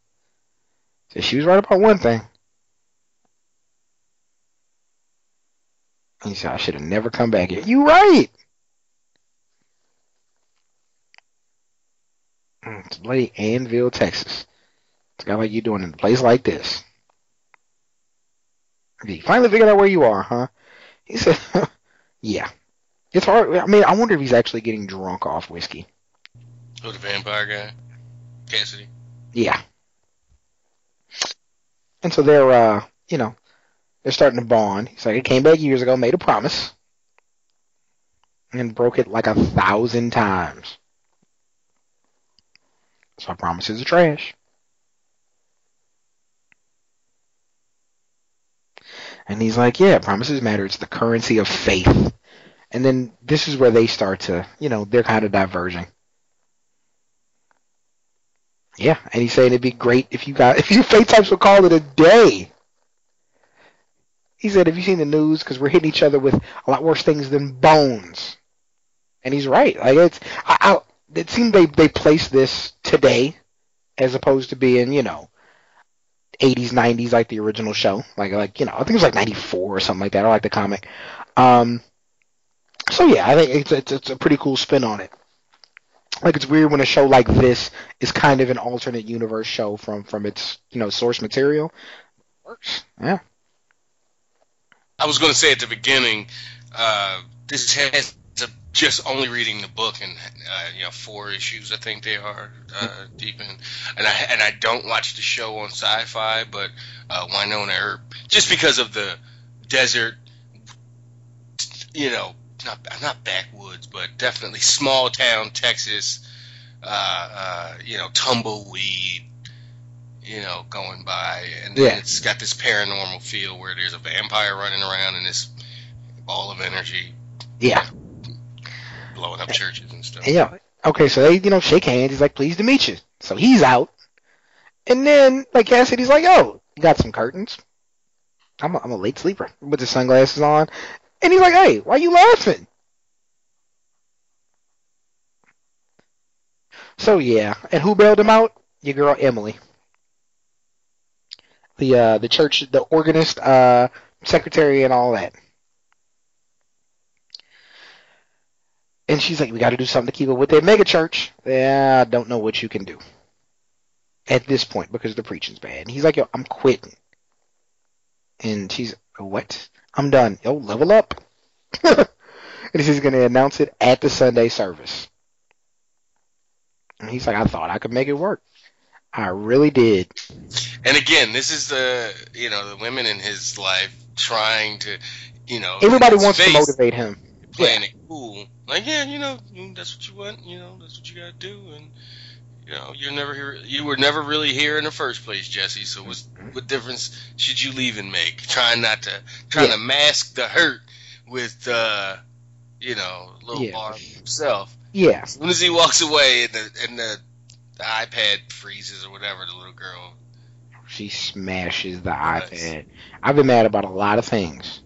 She was right about one thing. He said, I should have never come back here. You right! It's bloody Annville, Texas. It's a guy like you doing in a place like this. You finally figured out where you are, huh? He said, yeah. It's hard. I mean, I wonder if he's actually getting drunk off whiskey. Oh, the vampire guy, Cassidy. Yeah. And so they're, uh, you know, they're starting to bond. He's like, I came back years ago, made a promise, and broke it like a thousand times. So our promises are trash. And he's like, yeah, promises matter. It's the currency of faith. And then this is where they start to, you know, they're kind of diverging. Yeah, and he's saying it'd be great if you got if you fate types would call it a day. He said, "Have you seen the news? Because we're hitting each other with a lot worse things than bones." And he's right. Like it's, I, I, it seemed they they placed this today, as opposed to being you know, 80s 90s like the original show. Like like you know, I think it was like 94 or something like that. I like the comic. Um, so yeah, I think it's it's, it's a pretty cool spin on it like it's weird when a show like this is kind of an alternate universe show from from its you know source material. Works, yeah. I was going to say at the beginning, uh, this has to just only reading the book and uh, you know four issues I think they are uh, deep in, and I and I don't watch the show on Sci-Fi, but uh, Wynonna Earp just because of the desert you know, not not backwoods, but definitely small town Texas. Uh, uh, you know, tumbleweed. You know, going by, and then Yeah. it's got this paranormal feel where there's a vampire running around and this ball of energy Yeah. blowing up churches and stuff. Yeah. Okay, so they, you know, shake hands. He's like, pleased to meet you. So he's out. And then, like Cassidy's like, oh, you got some curtains? I'm a, I'm a late sleeper with the sunglasses on. And he's like, hey, why are you laughing? So yeah, and who bailed him out? Your girl Emily. The uh the church the organist uh secretary and all that. And she's like, We gotta do something to keep it with that mega church. Yeah, I don't know what you can do. At this point, because the preaching's bad. And he's like, Yo, I'm quitting. And she's what? I'm done. Yo, level up. and he's gonna announce it at the Sunday service. And he's like, I thought I could make it work. I really did. And again, this is the you know the women in his life trying to, you know, Everybody wants to motivate him. playing it cool. Like, yeah, you know, that's what you want. You know, that's what you gotta do. And you know, you're never here. You were never really here in the first place, Jesse. So what's, what difference should you leave and make? Trying not to, trying Yeah. to mask the hurt with, uh, you know, little Yeah. Barb himself. Yeah. As soon as he walks away and the and the, the iPad freezes or whatever, the little girl. She smashes the Nice. iPad. I've been mad about a lot of things.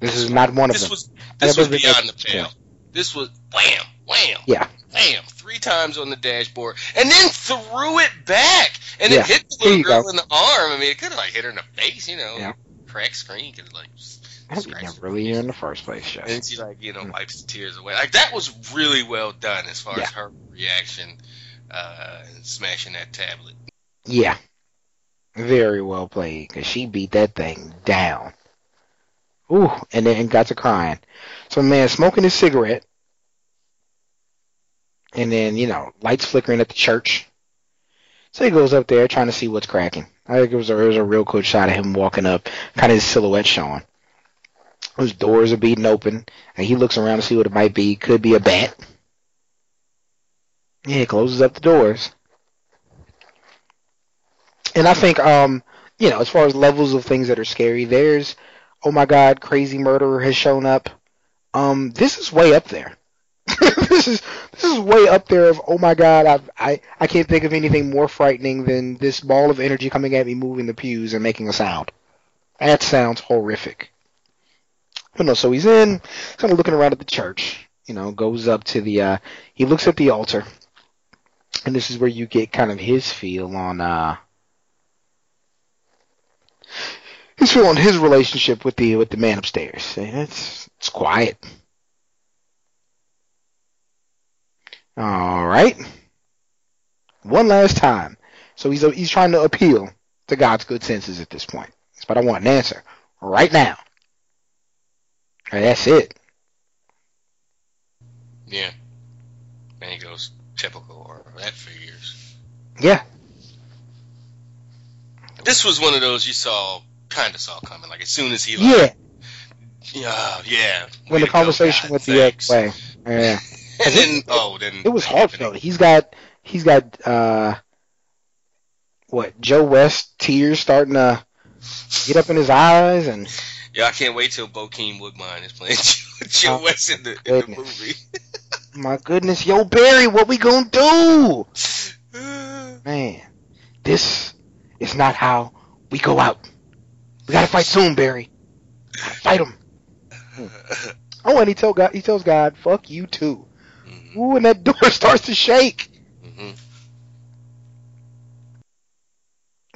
This is not one of them. was this was beyond the the- pale. This was wham, wham, Yeah. Wham, three times on the dashboard, and then threw it back, and Yeah. it hit the little girl go. in the arm. I mean, it could have like hit her in the face, you know, Yeah. cracked screen, could like. I was scratched never her really here in the first place, And Jeff. then she like you know Mm. wipes the tears away. Like that was really well done as far Yeah. as her reaction uh, and smashing that tablet. Yeah. Very well played, because she beat that thing down. Ooh, and then got to crying. So man smoking his cigarette. And then, you know, lights flickering at the church. So he goes up there trying to see what's cracking. I think it was a, it was a real good shot of him walking up, kind of his silhouette showing. Those doors are beating open, and he looks around to see what it might be. Could be a bat. Yeah, he closes up the doors. And I think, um, you know, as far as levels of things that are scary, there's, oh my God, crazy murderer has shown up. Um, this is way up there. this is this is way up there of oh my God, I've, I I can't think of anything more frightening than this ball of energy coming at me, moving the pews and making a sound. That sounds horrific. But no, so he's in, kind of looking around at the church. You know, goes up to the, uh, he looks at the altar, and this is where you get kind of his feel on, uh, his feel on his relationship with the with the man upstairs. It's it's quiet. All right. One last time. So he's he's trying to appeal to God's good senses at this point. But I want an answer right now. And that's it. Yeah. And he goes typical, or that figures. Yeah. This was one of those you saw, kind of saw coming. Like as soon as he like, Yeah. yeah, yeah. When the go, conversation God, with the ex way. Yeah. And then oh, then It was heartfelt. He's got he's got uh what, Joe West tears starting to get up in his eyes and Yeah, I can't wait till Bokeem Woodbine is playing Joe Oh, West in the in the movie. my goodness, yo Barry, what we gonna do? Man, this is not how we go out. We gotta fight soon, Barry. Fight him. Oh, and he tell God, he tells God, "Fuck you too." Ooh, and that door starts to shake. Mm-hmm.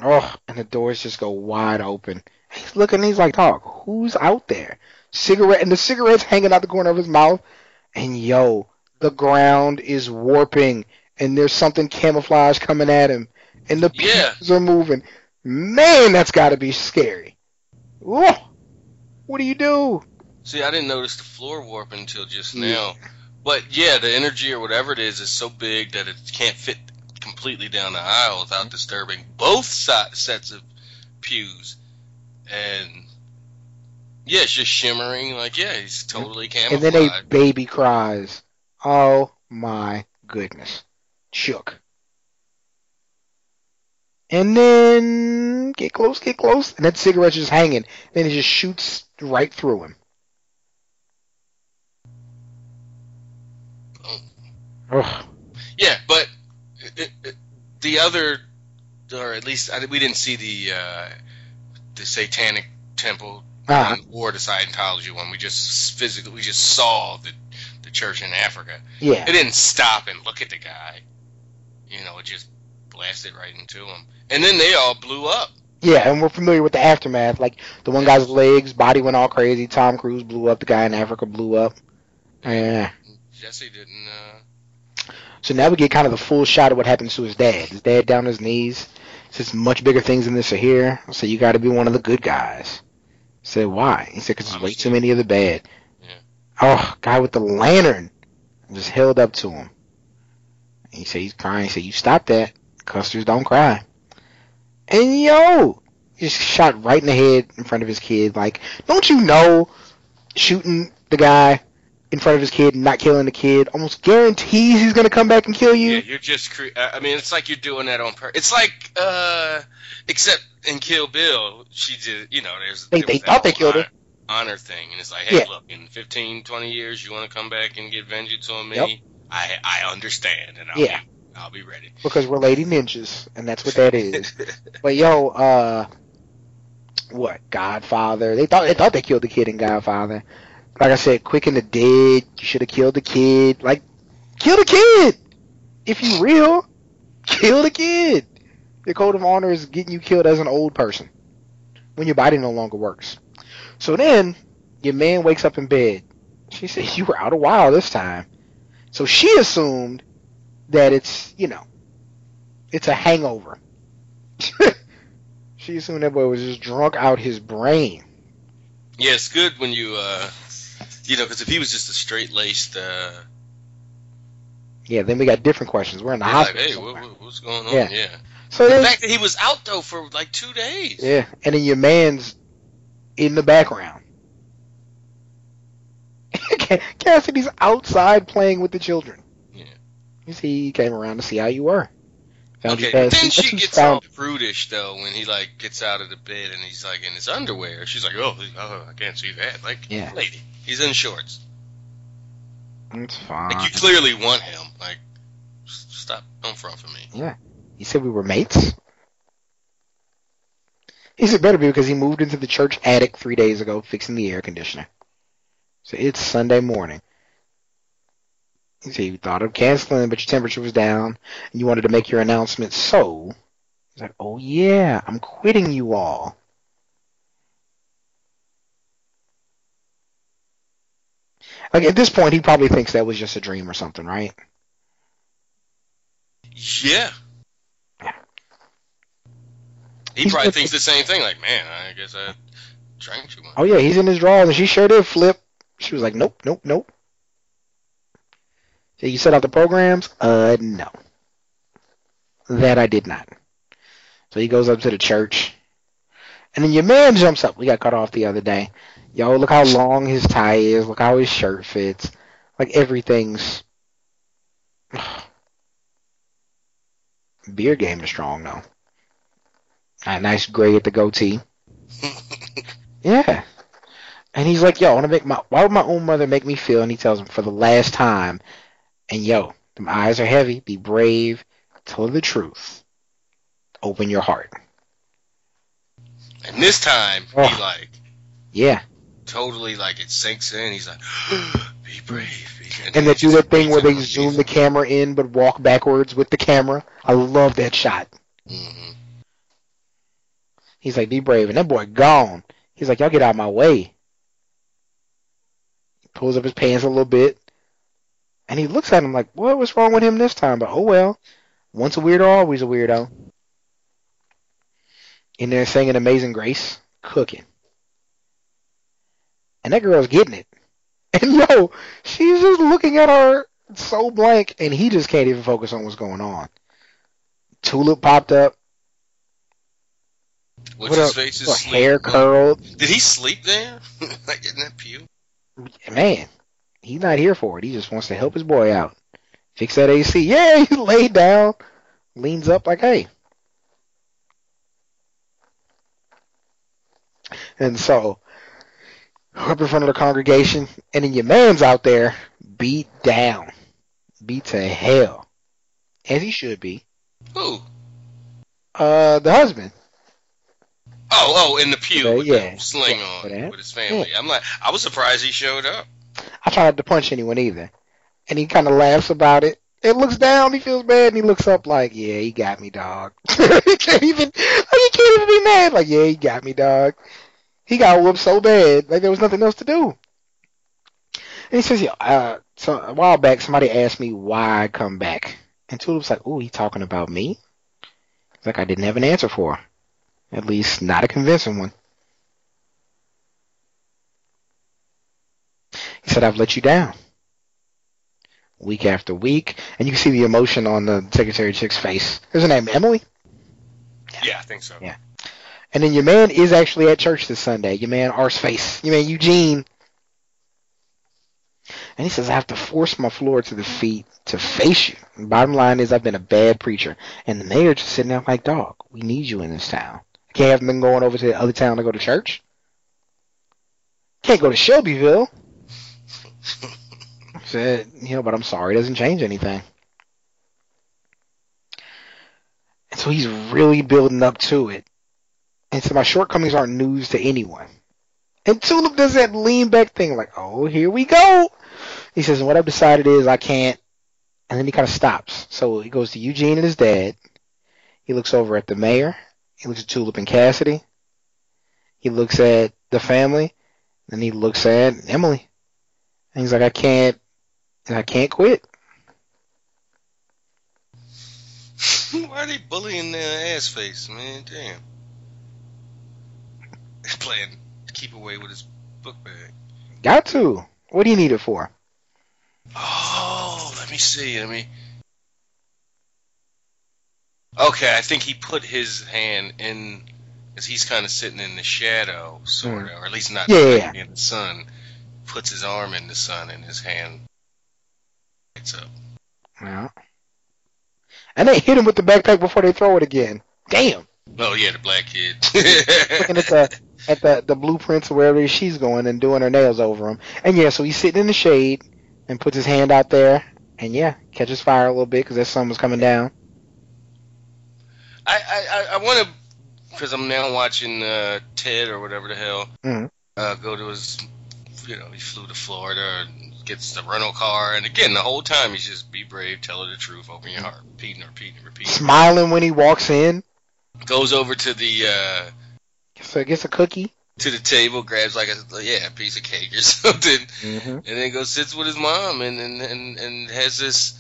Oh, and the doors just go wide open. He's looking. He's like, "Dog, who's out there?" Cigarette, and the cigarette's hanging out the corner of his mouth. And yo, the ground is warping, and there's something camouflage coming at him, and the Yeah. pieces are moving. Man, that's got to be scary. Whoa, what do you do? See, I didn't notice the floor warp until just Yeah. But yeah, the energy or whatever it is is so big that it can't fit completely down the aisle without mm-hmm. disturbing both si- sets of pews. And Yeah, it's just shimmering. Like, yeah, he's totally camouflaged. and then a baby cries. Oh my goodness. Shook. And then get close, get close, and that cigarette's just hanging. Then it just shoots right through him. Ugh. Yeah, but it, it, the other, or at least I, we didn't see the uh, the Satanic Temple one or the Scientology one. We just physically, we just saw the the church in Africa. Yeah. It didn't stop and look at the guy. You know, it just blasted right into him, and then they all blew up. Yeah, and we're familiar with the aftermath. Like the one guy's legs, body went all crazy. Tom Cruise blew up. The guy in Africa blew up. Yeah. Jesse didn't. Uh, So now we get kind of the full shot of what happens to his dad. His dad down on his knees. Says much bigger things than this are here. So you got to be one of the good guys. I said why? He said because there's way too many of the bad. Yeah. Oh, guy with the lantern just held up to him. And he said he's crying. He said you stop that. Custers don't cry. And yo, just shot right in the head in front of his kid. Like, don't you know, shooting the guy in front of his kid and not killing the kid almost guarantees he's gonna come back and kill you. yeah, you're just. Cre- I mean, it's like you're doing that on purpose. It's like, uh, except in Kill Bill, she did. You know, there's. They- there they thought they killed her. honor- Honor thing, and it's like, hey, Yeah. look, in 15, 20 years, you want to come back and get vengeance on me? Yep. I I understand, and I'll Yeah. be, I'll be ready. because we're lady ninjas, and that's what that is. but yo, uh, what Godfather? They thought they thought they killed the kid in Godfather. Like I said, quick and the dead. You should have killed the kid. Like, kill the kid. If you real, kill the kid. The code of honor is getting you killed as an old person when your body no longer works. So then your man wakes up in bed. She said you were out a while this time. So she assumed that it's you know it's a hangover. she assumed that boy was just drunk out his brain. Yeah, it's good when you, uh, you know, because if he was just a straight laced, uh, Yeah, then we got different questions. We're in the like, hospital. hey, what, what- what's going on? Yeah. yeah. so The fact that he was out though for like two days. yeah, and then your man's in the background. Cassidy's outside playing with the children. Yeah. You see, he came around to see how you were. Found Okay, then she gets all prudish though when he like gets out of the bed and he's like in his underwear. She's like, oh, oh I can't see that. Like, Yeah. lady, he's in shorts. It's fine. Like you clearly want him. Like, stop, don't front for me. Yeah. He said we were mates. He said better be because he moved into the church attic three days ago, fixing the air conditioner. So it's Sunday morning. He said you thought of canceling, but your temperature was down, and you wanted to make your announcement. So he's like, "Oh yeah, I'm quitting you all." Like at this point, he probably thinks that was just a dream or something, right? Yeah. He He's probably thinks the same thing. Like, man, I guess I drank too much. Oh yeah, he's in his drawers, and she sure did flip. She was like, "Nope, nope, nope." So you set out the programs? Uh, no. That I did not. So he goes up to the church, and then your man jumps up. We got cut off the other day. Yo, look how long his tie is. Look how his shirt fits. Like everything's. Beer game is strong though. Got a nice gray at the goatee. Yeah. And he's like, yo, I want to make my, why would my own mother make me feel? And he tells him for the last time, and yo, them eyes are heavy. Be brave. Tell her the truth. Open your heart. And this time, Oh. he like Yeah. Totally like it sinks in. He's like, be brave. Be And then they do that thing where they zoom the camera in but walk backwards with the camera. I love that shot. Mhm. He's like, be brave. And that boy gone. He's like, y'all get out of my way. He pulls up his pants a little bit. And he looks at him like, what was wrong with him this time? But oh well. Once a weirdo, always a weirdo. In there singing Amazing Grace, cooking. And that girl's getting it. And yo, she's just looking at her so blank, and he just can't even focus on what's going on. Tulip popped up. What's What his up? face? Is hair curled. Did he sleep there? like in that pew? Man, he's not here for it. He just wants to help his boy out. Fix that AC. Yeah, he laid down, leans up like, hey. And so, up in front of the congregation, and then your man's out there beat down, beat to hell, as he should be. Who? Uh, the husband. Oh, oh, in the pew Yeah, with yeah. the sling Yeah, on with his family. I'm like, I was surprised he showed up. I tried to punch anyone either. And he kind of laughs about it. It looks down, he feels bad, and he looks up like, yeah, he got me, dog. he can't even, like, he can't even be mad. Like, yeah, he got me, dog. He got whooped so bad, like there was nothing else to do. And he says, yeah, uh, so a while back, somebody asked me why I come back. And Tulip's like, ooh, he talking about me? It's like I didn't have an answer for her. At least not a convincing one. He said, I've let you down. Week after week. And you can see the emotion on the secretary chick's face. Is her name Emily? Yeah, I think so. Yeah. And then your man is actually at church this Sunday. Your man Arse Face. Your man Eugene. And he says, I have to force my floor to the feet to face you. And bottom line is I've been a bad preacher. And the mayor just sitting there like, dog, we need you in this town. I can't have them going over to the other town to go to church. Can't go to Shelbyville. Said, you know, but I'm sorry, it doesn't change anything. And so he's really building up to it. And so my shortcomings aren't news to anyone. And Tulip does that lean back thing, like, oh, here we go. He says, what I've decided is I can't. And then he kind of stops. So he goes to Eugene and his dad. He looks over at the mayor. He looks at Tulip and Cassidy. He looks at the family. Then he looks at Emily. And he's like, I can't, I can't quit. Why are they bullying their ass face, man? Damn. He's playing to keep away with his book bag. Got to. What do you need it for? Oh, let me see. Let me. Okay, I think he put his hand in, because he's kind of sitting in the shadow, sort hmm. of, or at least not. Yeah, yeah, in the sun. Puts his arm in the sun, and his hand lights up. Yeah. And they hit him with the backpack before they throw it again. Damn. Oh yeah, the black kid. Looking at the at the the blueprints of wherever she's going and doing her nails over him. And yeah, so he's sitting in the shade and puts his hand out there and yeah, catches fire a little bit because that sun was coming down. I I, I- want to, because I'm now watching uh, Ted or whatever the hell. Mhm. Uh, go to his, you know, he flew to Florida and gets the rental car, and again the whole time he's just be brave, tell her the truth, open your heart, repeating, repeating, repeating. Smiling when he walks in. Goes over to the uh, A, gets a cookie. to the table, grabs like a yeah a piece of cake or something, Mm-hmm. and then goes sits with his mom and and and, and has this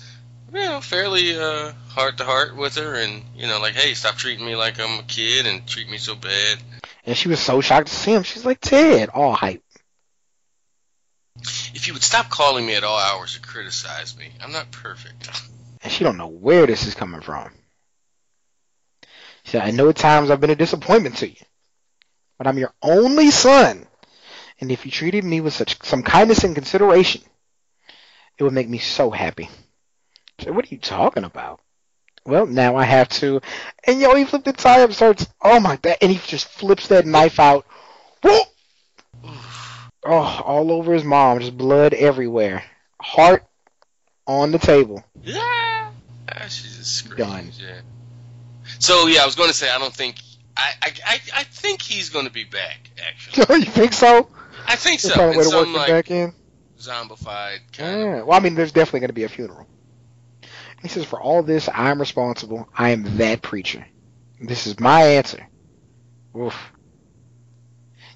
you know fairly uh heart to heart with her and you know like hey stop treating me like I'm a kid and treat me so bad And she was so shocked to see him. She's like, Ted, all hype. if you would stop calling me at all hours to criticize me I'm not perfect And she don't know where this is coming from. She said, I know at times I've been a disappointment to you, but I'm your only son. And if you treated me with such some kindness and consideration, it would make me so happy. Said, what are you talking about? Well, now I have to. And yo, he flipped the tie up, starts, oh my, god! and he just flips that knife out. Whoa! Oh, all over his mom, just blood everywhere. Heart on the table. yeah ah, she's just screams, Done. yeah so yeah I was going to say I don't think I I, I, I think he's going to be back actually you think so? I think so found a way to work him like back in. zombified kind of Well, I mean, there's definitely going to be a funeral. He says, "For all this, I am responsible. I am that preacher. This is my answer." Oof.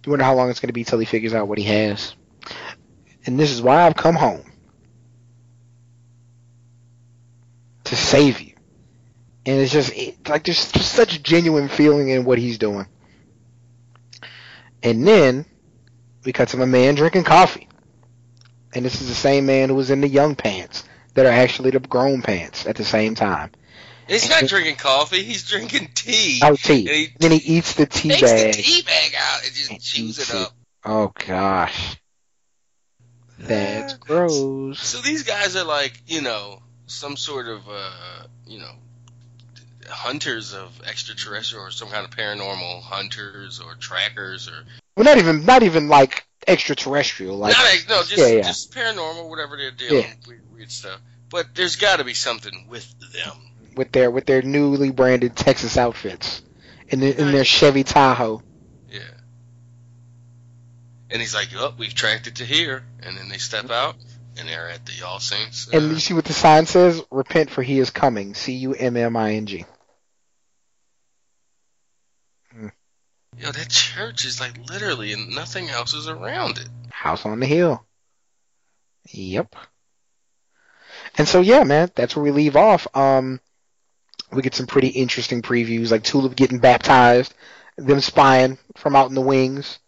You wonder how long it's going to be till he figures out what he has. And this is why I've come home to save you. And it's just it, like there's just such genuine feeling in what he's doing. And then we cut to my man drinking coffee. And this is the same man who was in the young pants that are actually the grown pants at the same time. He's not drinking coffee. He's drinking tea. Oh, tea. And he then he eats the tea takes bag. the tea bag out and just and chews it up. Oh gosh, that's Yeah. gross. So these guys are like, you know, some sort of, uh, you know, hunters of extraterrestrial or some kind of paranormal hunters or trackers or Well, not even not even like extraterrestrial. Like not, no, just yeah, yeah. just paranormal, whatever they're dealing Yeah. weird, weird stuff. But there's got to be something with them. with their with their newly branded Texas outfits in the, in their Chevy Tahoe. Yeah. And he's like, "Oh, we've tracked it to here," and then they step out, and they're at the All Saints. Uh, And you see what the sign says? Repent for he is coming. C U M M I N G. yo, that church is like literally, and nothing else is around it. House on the hill. Yep. And so yeah, man, that's where we leave off. Um we get some pretty interesting previews, like Tulip getting baptized, them spying from out in the wings.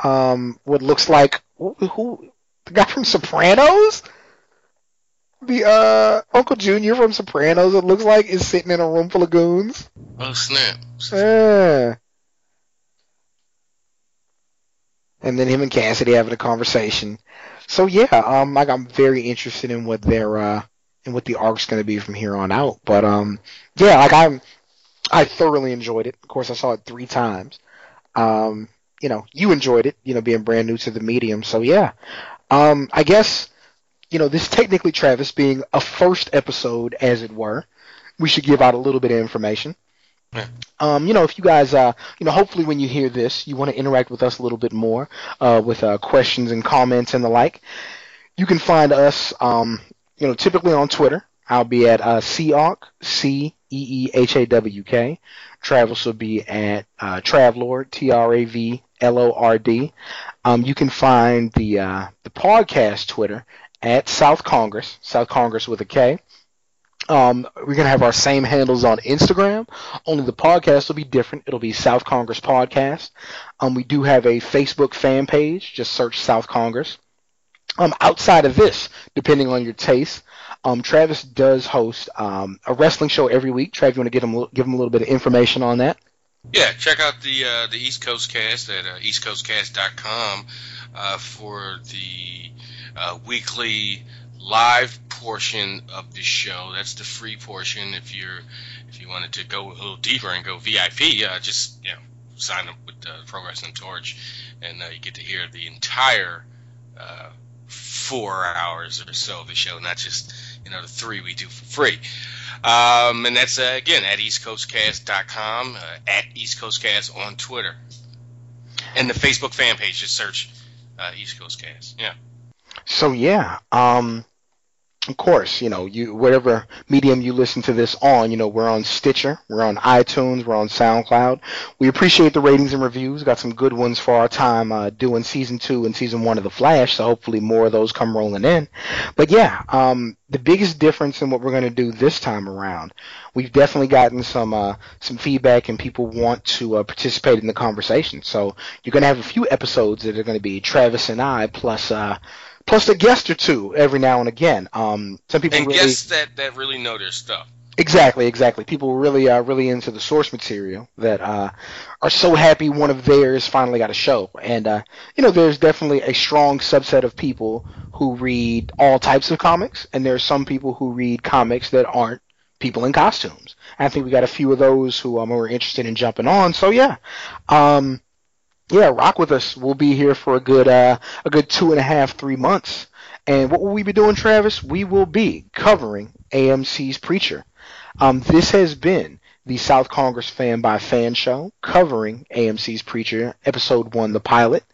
Um, what looks like who, who the guy from Sopranos, the uh Uncle Junior from Sopranos. It looks like is sitting in a room full of goons. Oh snap! Yeah. And then him and Cassidy having a conversation. So yeah, um, like I'm very interested in what their uh, in what the arc's going to be from here on out. But um, yeah, like I'm, I thoroughly enjoyed it. Of course, I saw it three times. Um, you know, you enjoyed it. You know, being brand new to the medium. So yeah, um, I guess, you know, this technically Travis being a first episode, as it were, we should give out a little bit of information. Um, you know, if you guys, uh, you know, hopefully when you hear this, you want to interact with us a little bit more, uh, with uh, questions and comments and the like. You can find us, um, you know, typically on Twitter. I'll be at uh, C E E H A W K. Travis will be at uh, Travlord, T R A V L O R D. Um, you can find the uh, the podcast Twitter at South Congress, South Congress with a K. Um, we're gonna have our same handles on Instagram. Only the podcast will be different. It'll be South Congress Podcast. Um, we do have a Facebook fan page. Just search South Congress. Um, outside of this, depending on your taste, um, Travis does host um, a wrestling show every week. Trav, you want to give him give him a little bit of information on that? Yeah, check out the uh, the East Coast Cast at uh, eastcoastcast.com uh, for the uh, weekly live portion of the show. That's the free portion. If you're if you wanted to go a little deeper and go VIP, uh, just you know sign up with the Pro Wrestling Torch, and uh, you get to hear the entire uh, four hours or so of the show, not just you know the three we do for free. Um, and that's uh, again at eastcoastcast.com, uh, at eastcoastcast on Twitter, and the Facebook fan page. Just search uh, East Coast Cast. Yeah. So yeah, um, of course, you know, you whatever medium you listen to this on, you know, we're on Stitcher, we're on iTunes, we're on SoundCloud. We appreciate the ratings and reviews. Got some good ones for our time uh, doing season two and season one of The Flash. So hopefully more of those come rolling in. But yeah, um, the biggest difference in what we're going to do this time around, we've definitely gotten some uh, some feedback and people want to uh, participate in the conversation. So you're going to have a few episodes that are going to be Travis and I plus. Uh, plus a guest or two every now and again. Um, some people And really guests that, that really know their stuff. exactly, exactly. People really are really into the source material that uh, are so happy one of theirs finally got a show. And uh, you know, there's definitely a strong subset of people who read all types of comics, and there are some people who read comics that aren't people in costumes. I think we got a few of those who um, are interested in jumping on. So yeah. Um, yeah, rock with us. We'll be here for a good uh, a good two and a half, three months. And what will we be doing, Travis? We will be covering AMC's Preacher. Um, this has been the South Congress Fan by Fan Show covering AMC's Preacher, Episode 1, the pilot.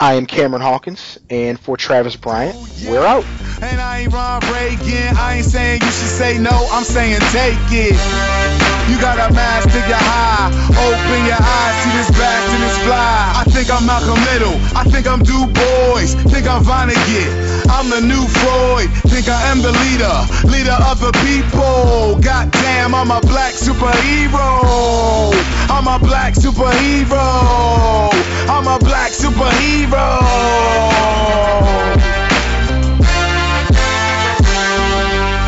I am Cameron Hawkins, and for Travis Bryant, we're out. And I ain't Ron Reagan. I ain't saying you should say no. I'm saying take it. You got a mask to your high. Open your eyes, see this back and this fly. I think I'm Malcolm Little. I think I'm Du Bois. Think I'm Vonnegut. I'm the new Freud. Think I am the leader. Leader of the people. Goddamn, I'm a black superhero. I'm a black superhero. I'm a black superhero.